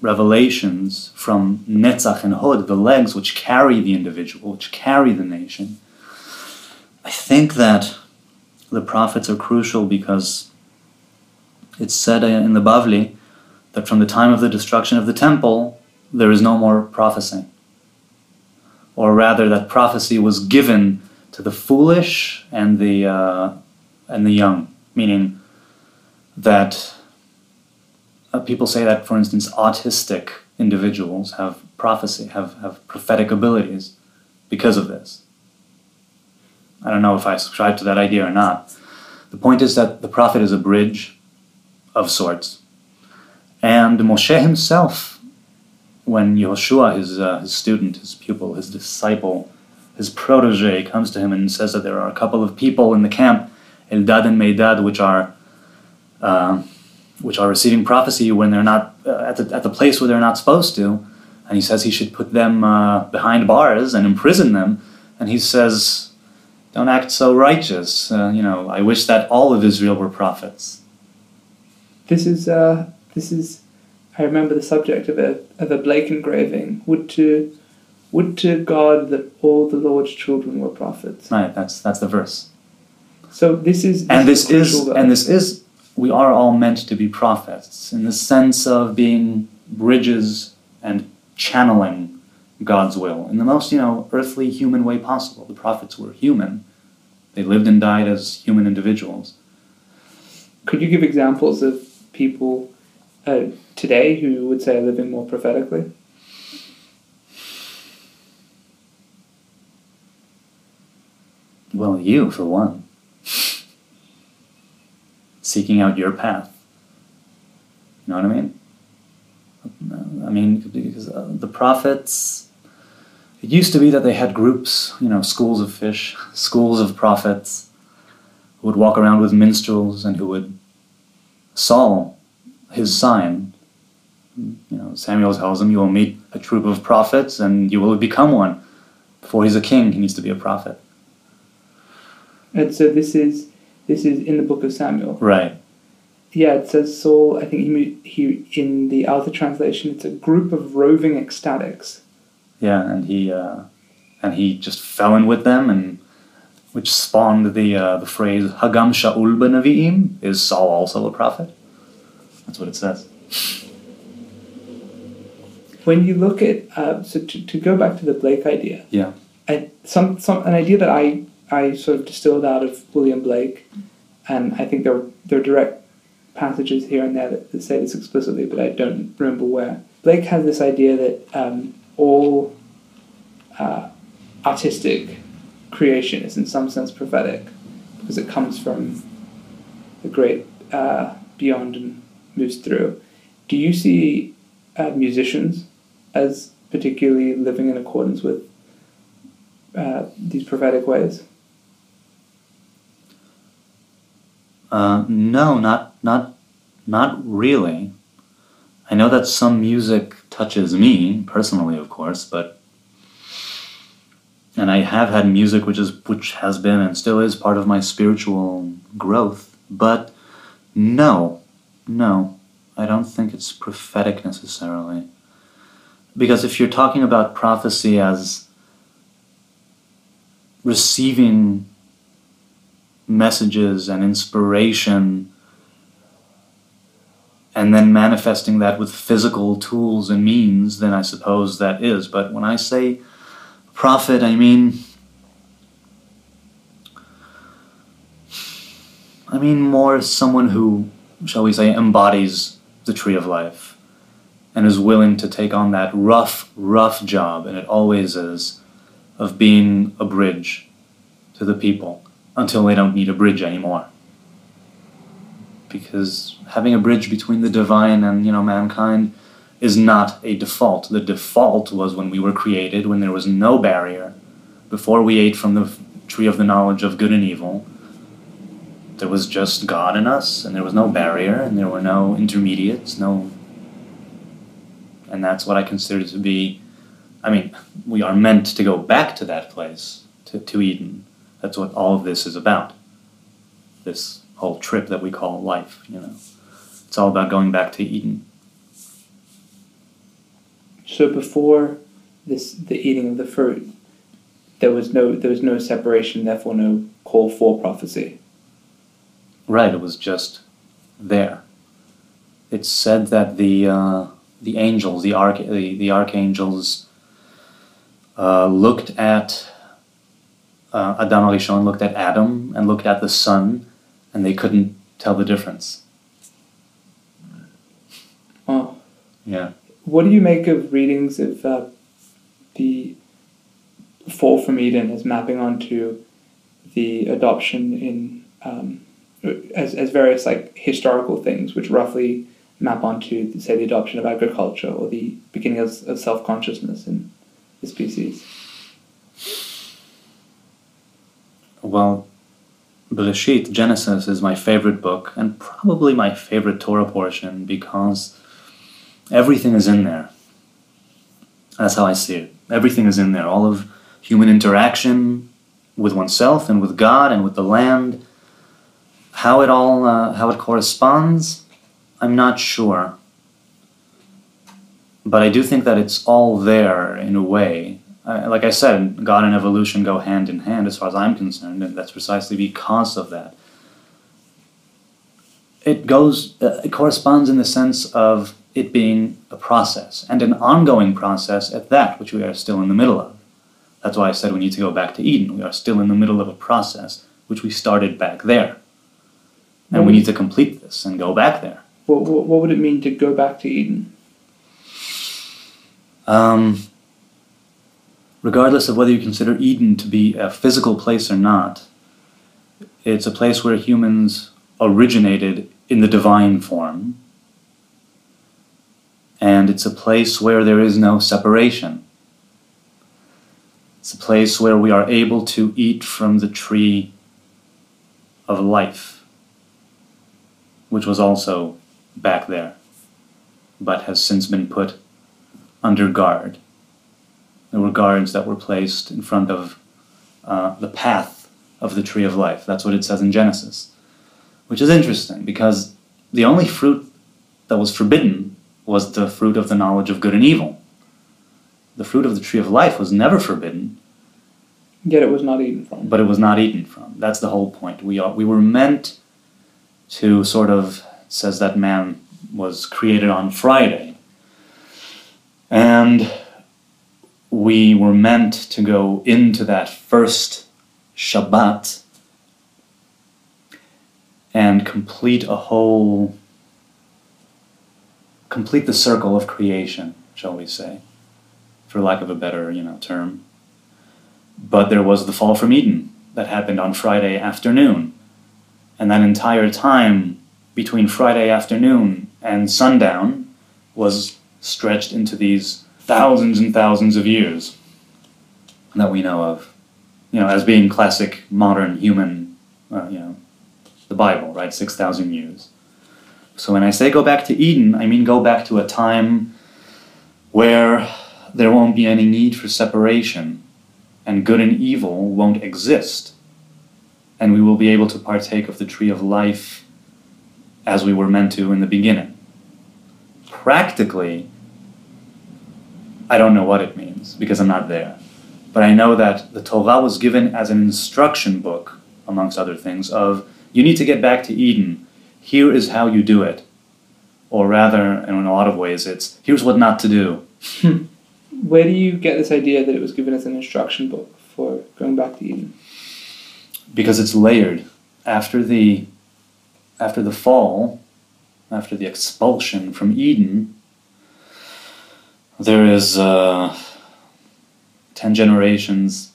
revelations from Netzach and Hod, the legs which carry the individual, which carry the nation, I think that the prophets are crucial because it's said in the Bavli that from the time of the destruction of the temple, there is no more prophecy. Or rather, that prophecy was given to the foolish and the, uh, and the young, meaning that uh, people say that, for instance, autistic individuals have prophecy, have, have prophetic abilities because of this. I don't know if I subscribe to that idea or not. The point is that the prophet is a bridge of sorts. And Moshe himself, when Yehoshua, his, uh, his student, his pupil, his disciple, his protege, comes to him and says that there are a couple of people in the camp, Eldad and Medad, which are uh, which are receiving prophecy when they're not uh, at, the, at the place where they're not supposed to. And he says he should put them uh, behind bars and imprison them. And he says, don't act so righteous. Uh, you know, I wish that all of Israel were prophets. This is, uh, this is, I remember the subject of a, of a Blake engraving. Would to, would to God that all the Lord's children were prophets. Right, that's, that's the verse. So this is, this and this is, and this is we are all meant to be prophets in the sense of being bridges and channeling God's will in the most, you know, earthly human way possible. The prophets were human. They lived and died as human individuals. Could you give examples of people uh, today who would say are living more prophetically? Well, you, for one seeking out your path. You know what I mean? I mean, because uh, the prophets, it used to be that they had groups, you know, schools of fish, [laughs] schools of prophets, who would walk around with minstrels and who would Saul, his sign. You know, Samuel tells him, You will meet a troop of prophets and you will become one. Before he's a king, he needs to be a prophet. And so this is this is in the book of Samuel. Right. Yeah, it says Saul. I think he he in the Alter translation, it's a group of roving ecstatics. Yeah, and he uh, and he just fell in with them, and which spawned the uh, the phrase "Hagam Shaul Naviim." Is Saul also a prophet? That's what it says. When you look at uh, so to, to go back to the Blake idea, yeah, I, some some an idea that I I sort of distilled out of William Blake, and I think there there are direct passages here and there that, that say this explicitly, but I don't remember where. Blake has this idea that um, all uh, artistic creation is in some sense prophetic because it comes from the great uh, beyond and moves through. Do you see uh, musicians as particularly living in accordance with uh, these prophetic ways? Uh, no, not not not really. I know that some music touches me personally, of course, but and I have had music which is which has been and still is part of my spiritual growth, but no, no, I don't think it's prophetic necessarily. Because if you're talking about prophecy as receiving messages and inspiration and then manifesting that with physical tools and means, then I suppose that is. But when I say prophet, I mean I mean more someone who, shall we say, embodies the tree of life and is willing to take on that rough, rough job, and it always is, of being a bridge to the people until they don't need a bridge anymore. Because having a bridge between the divine and you know mankind is not a default. The default was when we were created, when there was no barrier, before we ate from the tree of the knowledge of good and evil. There was just God in us, and there was no barrier, and there were no intermediates, no. And that's what I consider to be. I mean, we are meant to go back to that place, to, to Eden. That's what all of this is about. This whole trip that we call life, you know. It's all about going back to Eden. So before this the eating of the fruit, there was no there was no separation, therefore no call for prophecy. Right, it was just there. It's said that the uh, the angels, the arch the, the archangels, uh, looked at uh, Adam Arishon, looked at Adam, and looked at the sun, and they couldn't tell the difference. Oh. Yeah. What do you make of readings of uh, the fall from Eden as mapping onto the adoption in um, as, as various like historical things, which roughly map onto say the adoption of agriculture or the beginning of, of self consciousness in the species? Well, Bereshit, Genesis, is my favorite book and probably my favorite Torah portion because everything is in there. That's how I see it. Everything is in there. All of human interaction with oneself and with God and with the land. How it all, uh, how it corresponds, I'm not sure. But I do think that it's all there in a way. Like I said, God and evolution go hand in hand as far as I'm concerned, and that's precisely because of that. It goes, uh, it corresponds in the sense of it being a process and an ongoing process at that, which we are still in the middle of. That's why I said we need to go back to Eden. We are still in the middle of a process which we started back there. And we need to complete this and go back there. What, what, what would it mean to go back to Eden? Um, regardless of whether you consider Eden to be a physical place or not, it's a place where humans originated in the divine form. And it's a place where there is no separation. It's a place where we are able to eat from the tree of life, which was also back there, but has since been put under guard. There were guards that were placed in front of uh, the path of the tree of life. That's what it says in Genesis, which is interesting because the only fruit that was forbidden was the fruit of the knowledge of good and evil. The fruit of the tree of life was never forbidden, Yet it was not eaten from. but it was not eaten from. That's the whole point. We are we were meant to sort of says that man was created on Friday. And we were meant to go into that first Shabbat and complete a whole complete the circle of creation, shall we say, for lack of a better, you know, term. But there was the fall from Eden that happened on Friday afternoon. And that entire time between Friday afternoon and sundown was stretched into these thousands and thousands of years that we know of, you know, as being classic modern human, uh, you know, the Bible, right? 6,000 years. So when I say go back to Eden, I mean go back to a time where there won't be any need for separation and good and evil won't exist. And we will be able to partake of the tree of life as we were meant to in the beginning. Practically, I don't know what it means because I'm not there. But I know that the Torah was given as an instruction book, amongst other things, of you need to get back to Eden. Here is how you do it. Or rather, in a lot of ways, it's here's what not to do. Hmm. Where do you get this idea that it was given as an instruction book for going back to Eden? Because it's layered. After the after the fall, after the expulsion from Eden, there is uh, ten generations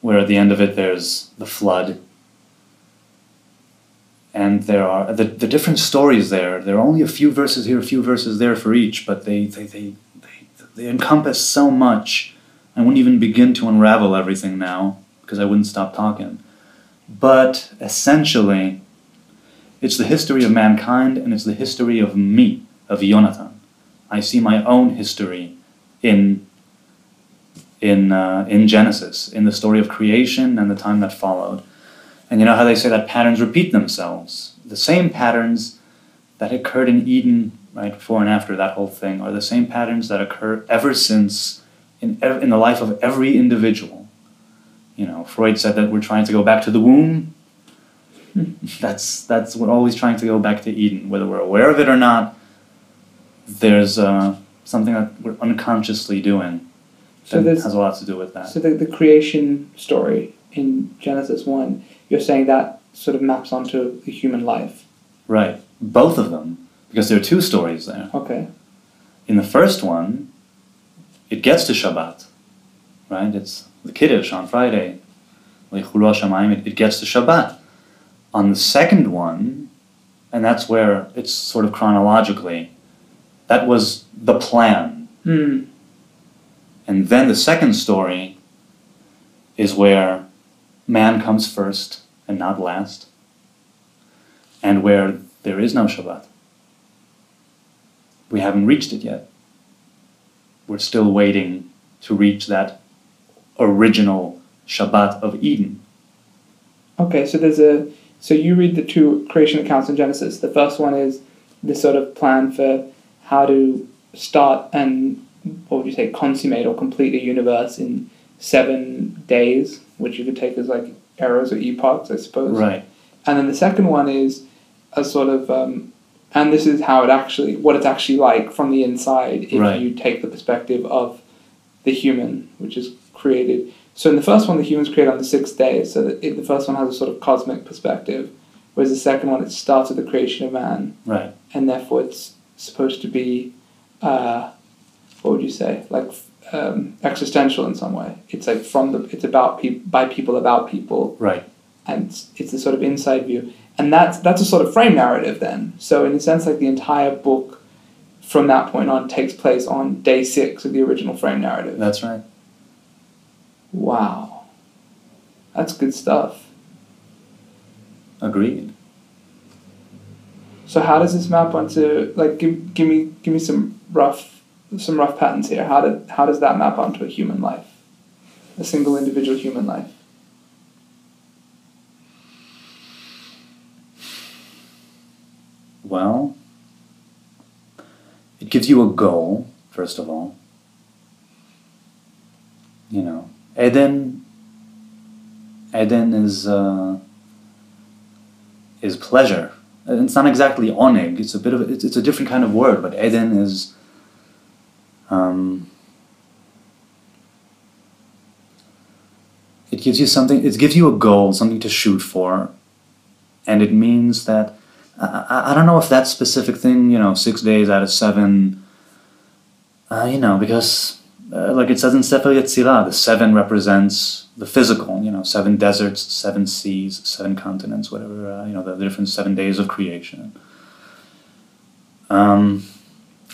where at the end of it there's the flood. And there are the, the different stories there. There are only a few verses here, a few verses there for each, but they, they, they, they, they encompass so much. I wouldn't even begin to unravel everything now because I wouldn't stop talking. But essentially, it's the history of mankind and it's the history of me, of Jonathan. I see my own history in in uh, in Genesis, in the story of creation and the time that followed. And you know how they say that patterns repeat themselves. The same patterns that occurred in Eden, right before and after that whole thing, are the same patterns that occur ever since in ev- in the life of every individual. You know, Freud said that we're trying to go back to the womb. Hmm. That's that's we're always trying to go back to Eden, whether we're aware of it or not. There's uh, something that we're unconsciously doing So that has a lot to do with that. so the, the creation story in Genesis one. You're saying that sort of maps onto the human life. Right, both of them, because there are two stories there. Okay. In the first one, it gets to Shabbat, right? It's the Kiddush on Friday. It it gets to Shabbat. On the second one, and that's where it's sort of chronologically, that was the plan. Hmm. And then the second story is where man comes first and not last, and where there is no Shabbat. We haven't reached it yet. We're still waiting to reach that original Shabbat of Eden. Okay, so there's a so you read the two creation accounts in Genesis. The first one is the sort of plan for how to start and what would you say consummate or complete a universe in seven days, which you could take as like eras or epochs, I suppose. Right. And then the second one is a sort of um, and this is how it actually what it's actually like from the inside if Right. you take the perspective of the human, which is created. So in the first one, the human's created on the sixth day. So that it, the first one has a sort of cosmic perspective, whereas the second one it starts with the creation of man, Right. and therefore it's supposed to be, uh, what would you say, like um, existential in some way. It's like from the it's about people by people about people, Right. and it's, it's a sort of inside view, and that's that's a sort of frame narrative then. So in a sense, like the entire book, from that point on, takes place on day six of the original frame narrative. That's right. Wow, that's good stuff. Agreed. So how does this map onto like give, give me give me some rough some rough patterns here. How did how does that map onto a human life, a single individual human life? Well, it gives you a goal, first of all. You know, Eden. Eden is uh, is pleasure. It's not exactly oneg. It's a bit of it's, it's a different kind of word, but Eden is. Um, it gives you something. It gives you a goal, something to shoot for, and it means that I, I- I don't know if that specific thing, you know, six days out of seven, uh, you know, because uh, like it says in Sefer Yetzirah, the seven represents the physical, you know, seven deserts, seven seas, seven continents, whatever, uh, you know, the, the different seven days of creation. Um,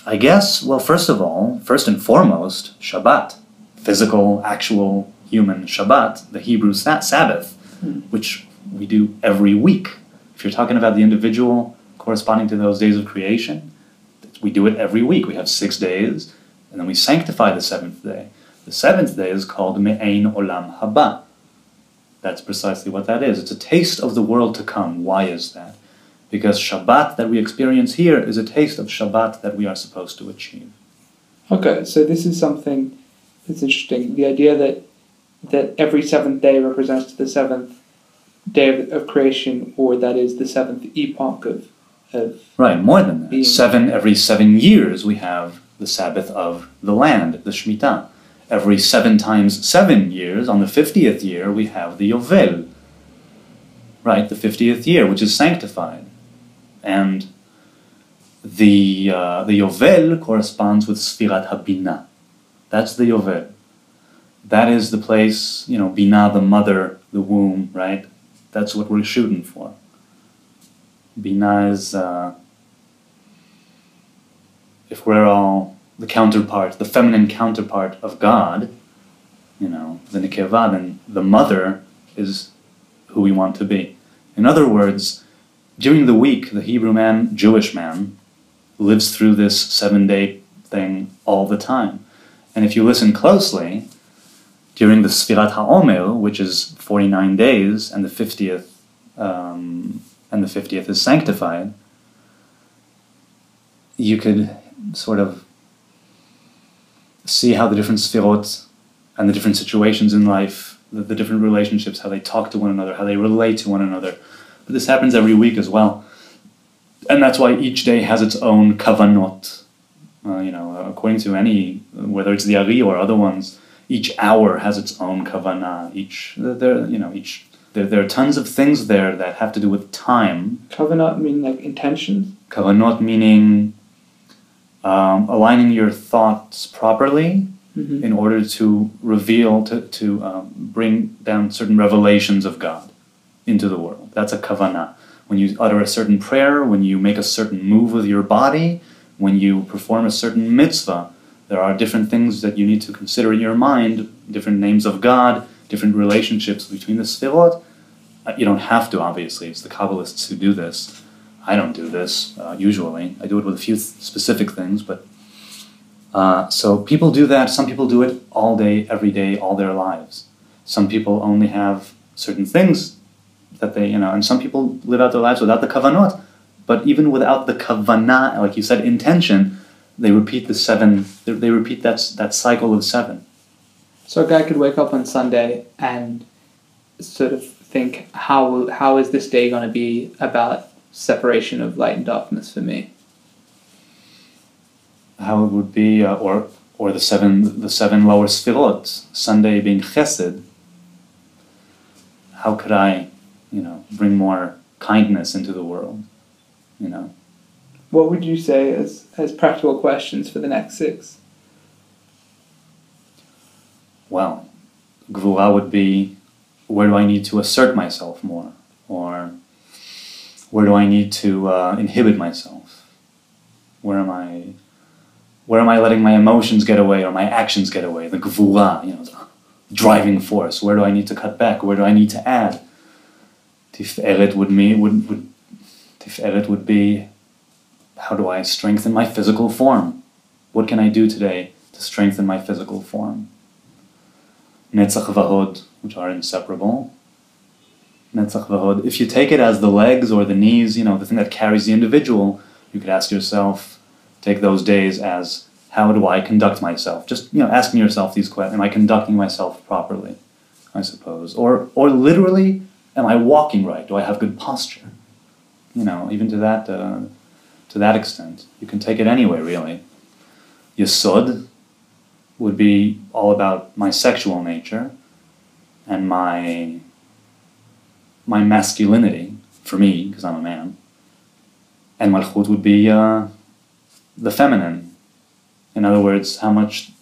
I guess, well, first of all, first and foremost, Shabbat, physical, actual, human Shabbat, the Hebrew sa- Sabbath, Hmm. which we do every week. If you're talking about the individual corresponding to those days of creation, we do it every week. We have six days, and then we sanctify the seventh day. The seventh day is called Me'ain Olam Haba. That's precisely what that is. It's a taste of the world to come. Why is that? Because Shabbat that we experience here is a taste of Shabbat that we are supposed to achieve. Okay, so this is something that's interesting. The idea that that every seventh day represents the seventh day of, of creation, or that is the seventh epoch of of Right, more than that. Being- Seven every seven years we have the Sabbath of the land, the Shemitah. Every seven times seven years, on the fiftieth year, we have the Yovel. Right, the fiftieth year, which is sanctified, and the uh, the Yovel corresponds with Sfirat Habina. That's the Yovel. That is the place, you know, Bina, the mother, the womb, right? That's what we're shooting for. Bina is, uh, if we're all the counterpart, the feminine counterpart of God, you know, the Nikeva, then the mother is who we want to be. In other words, during the week, the Hebrew man, Jewish man, lives through this seven day thing all the time. And if you listen closely, during the Sfirat HaOmer, which is 49 days, and the 50th um, and the 50th is sanctified, you could sort of see how the different sfirot and the different situations in life, the, the different relationships, how they talk to one another, how they relate to one another. But this happens every week as well. And that's why each day has its own kavanot. Uh, you know, according to any, whether it's the Ari or other ones, each hour has its own kavanah. Each, there, you know, each there, there are tons of things there that have to do with time. Kavanah mean like intentions. Kavanot meaning um, aligning your thoughts properly Mm-hmm. in order to reveal, to, to um, bring down certain revelations of God into the world. That's a kavanah. When you utter a certain prayer, when you make a certain move with your body, when you perform a certain mitzvah, there are different things that you need to consider in your mind, different names of God, different relationships between the sfirot. Uh, You don't have to, obviously. It's the Kabbalists who do this. I don't do this uh, usually. I do it with a few specific things, but uh, so people do that. Some people do it all day, every day, all their lives. Some people only have certain things that they, you know, and some people live out their lives without the kavanot. But even without the kavanah, like you said, intention, they repeat the seven. They, they repeat that that cycle of seven. So a guy could wake up on Sunday and sort of think, how how is this day going to be about separation of light and darkness for me? How it would be, uh, or or the seven the seven lower sfirot. Sunday being chesed. How could I, you know, bring more kindness into the world? You know. What would you say as, as practical questions for the next six? well, Gvura would be where do I need to assert myself more? Or where do I need to uh, inhibit myself? Where am I? Where am I letting my emotions get away or my actions get away? The Gvura, you know, the driving force. Where do I need to cut back? Where do I need to add? Tiferet would me would would Tiferet would be how do I strengthen my physical form? What can I do today to strengthen my physical form? Netzach v'hod, which are inseparable. Netzach v'hod. If you take it as the legs or the knees, you know, the thing that carries the individual, you could ask yourself, take those days as how do I conduct myself? Just you know, asking yourself these questions: Am I conducting myself properly? I suppose, or or literally, am I walking right? Do I have good posture? You know, even to that uh, to that extent, you can take it anyway. really. Yesod, would be all about my sexual nature and my my masculinity for me because I'm a man, and malchut would be uh, the feminine. In other words, how much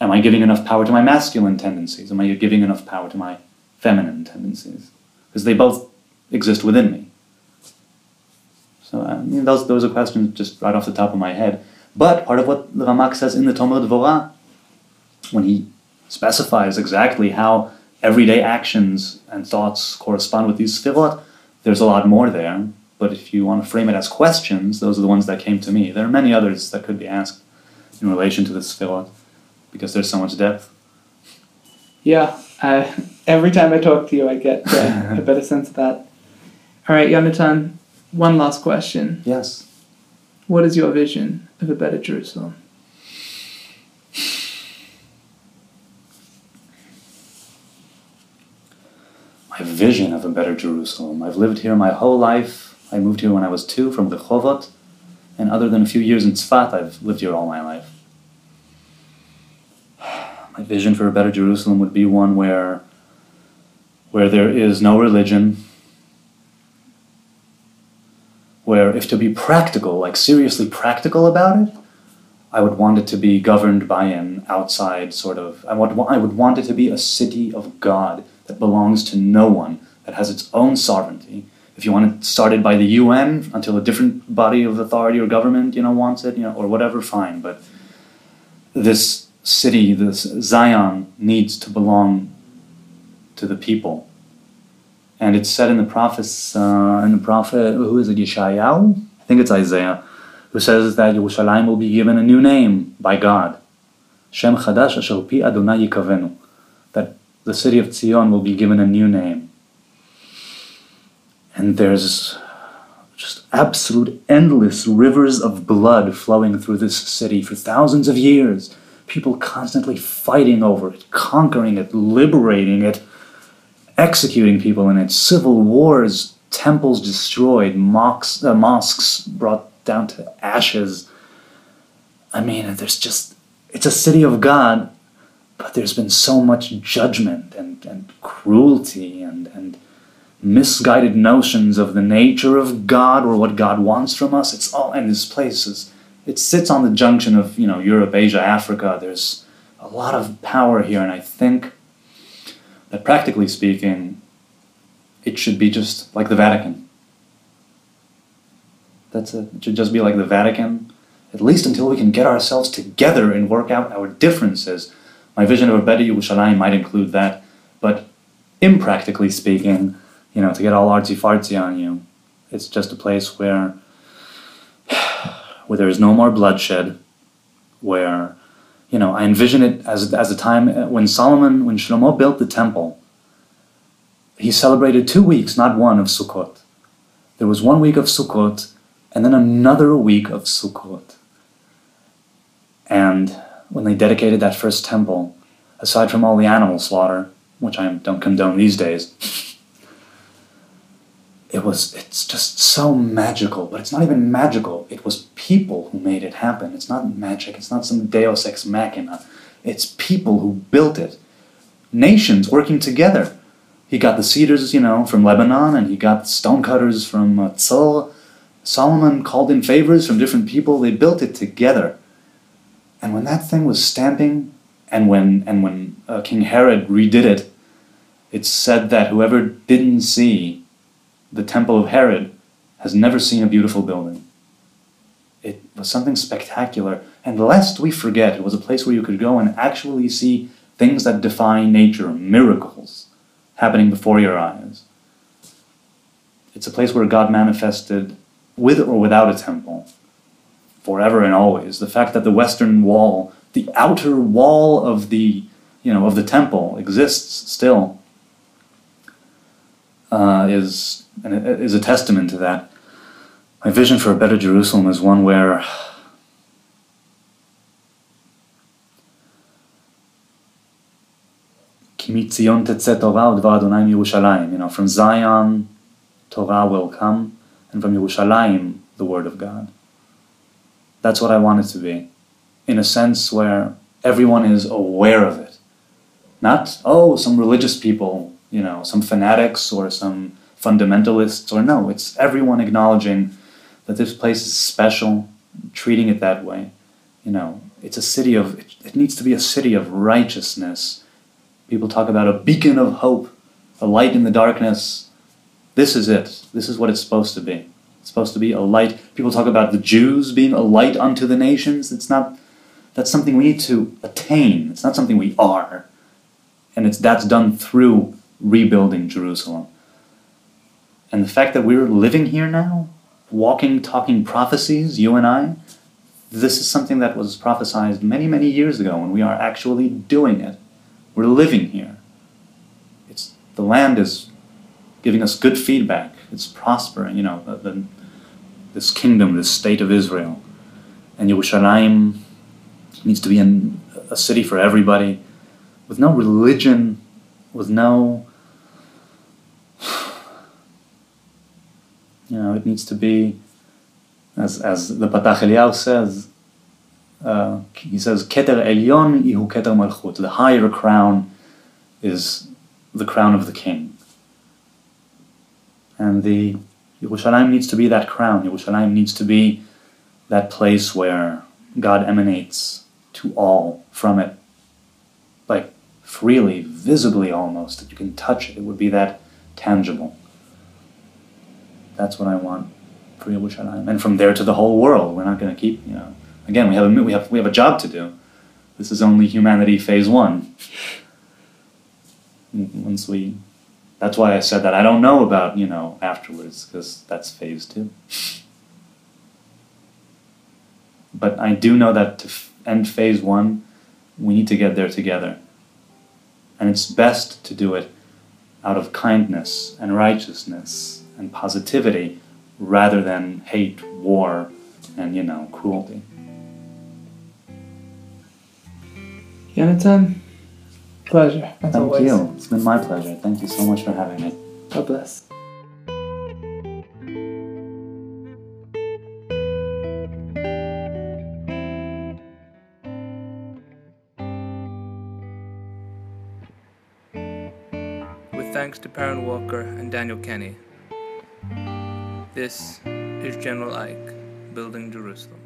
am I giving enough power to my masculine tendencies? Am I giving enough power to my feminine tendencies? Because they both exist within me. So uh, you know, those those are questions just right off the top of my head. But part of what the Ramak says in the Tomer Dvorah, when he specifies exactly how everyday actions and thoughts correspond with these sfirot, there's a lot more there. But if you want to frame it as questions, those are the ones that came to me. There are many others that could be asked in relation to the sfirot, because there's so much depth. Yeah, uh, every time I talk to you, I get uh, [laughs] a better sense of that. All right, Yonatan, one last question. Yes. What is your vision of a better Jerusalem? My vision of a better Jerusalem. I've lived here my whole life. I moved here when I was two from Rehovot, and other than a few years in Tzfat, I've lived here all my life. [sighs] My vision for a better Jerusalem would be one where, where there is no religion, where if to be practical, like seriously practical about it, I would want it to be governed by an outside sort of. I would, I would want it to be a city of God that belongs to no one, that has its own sovereignty. If you want it started by the UN until a different body of authority or government, you know, wants it, you know, or whatever, fine. But this city, this Zion, needs to belong to the people. And it's said in the prophets, uh, in the prophet, who is it, Yeshayahu? I think it's Isaiah, who says that Yerushalayim will be given a new name by God. Shem Chadash Asher Pi Adonai Yikavenu. The city of Zion will be given a new name. And there's just absolute endless rivers of blood flowing through this city for thousands of years. People constantly fighting over it, conquering it, liberating it, executing people in it, civil wars temples destroyed, mosques, uh, mosques brought down to ashes. I mean, there's just, it's a city of God, but there's been so much judgment and, and cruelty and, and misguided notions of the nature of God or what God wants from us. It's all, in this place is, it sits on the junction of, you know, Europe, Asia, Africa. There's a lot of power here, and I think that practically speaking, it should be just like the Vatican. That's it. It should just be like the Vatican, at least until we can get ourselves together and work out our differences. My vision of a better Yerushalayim might include that, but impractically speaking, you know, to get all artsy fartsy on you, it's just a place where where there is no more bloodshed, where you know, I envision it as, as a time uh, when Solomon, when Shlomo built the temple, he celebrated two weeks, not one, of Sukkot. There was one week of Sukkot and then another week of Sukkot. And when they dedicated that first temple, aside from all the animal slaughter, which I don't condone these days, [laughs] it was it's just so magical. But it's not even magical. It was people who made it happen. It's not magic. It's not some deus ex machina. It's people who built it. Nations working together. He got the cedars you know from lebanon and he got stonecutters from uh, Tzil. solomon called in favors from different people. They built it together and when that thing was stamping, and when and when uh, king herod redid it it's said that whoever didn't see the Temple of Herod has never seen a beautiful building. It was something spectacular, and lest we forget, it was a place where you could go and actually see things that defy nature, miracles happening before your eyes. It's a place where God manifested with or without a temple, forever and always. The fact that the western wall, the outer wall of the you know of the temple exists still uh, is is a testament to that. My vision for a better Jerusalem is one where Ki MiTzion You know, from Zion, Torah will come, and from Yerushalayim, the Word of God. That's what I want it to be, in a sense where everyone is aware of it. Not, oh, some religious people you know, some fanatics or some fundamentalists, or no, it's everyone acknowledging that this place is special, treating it that way. You know, it's a city of, it, it needs to be a city of righteousness. People talk about a beacon of hope, a light in the darkness. This is it. This is what it's supposed to be. Supposed to be a light. People talk about the Jews being a light unto the nations. It's not, that's something we need to attain. It's not something we are. And it's, that's done through rebuilding Jerusalem. And the fact that we're living here now, walking, talking prophecies, you and I, this is something that was prophesied many, many years ago, and we are actually doing it. We're living here. It's the land is giving us good feedback. It's prospering. You know, the, the, this kingdom, this state of Israel, and Yerushalayim needs to be in a city for everybody, with no religion, with no [sighs] You know, it needs to be, as, as the Patach Eliyahu says, uh, he says, Keter Elyon ihu Keter Malchut. The higher crown is the crown of the king. And the Yerushalayim needs to be that crown. Yerushalayim needs to be that place where God emanates to all from it, like freely, visibly almost, that you can touch it. It would be that tangible. That's what I want for Yerushalayim, and from there to the whole world. We're not going to keep, you know. Again, we have a we have we have a job to do. This is only humanity phase one. [laughs] Once we, that's why I said that I don't know about you know afterwards because that's phase two. But I do know that to end phase one, we need to get there together. And it's best to do it out of kindness and righteousness and positivity rather than hate, war, and, you know, cruelty. Yonatan, Pleasure, Thank always. you. It's been my pleasure. Thank you so much for having me. God bless. With thanks to Perrin Walker and Daniel Kenny, this is General Ike, Building Jerusalem.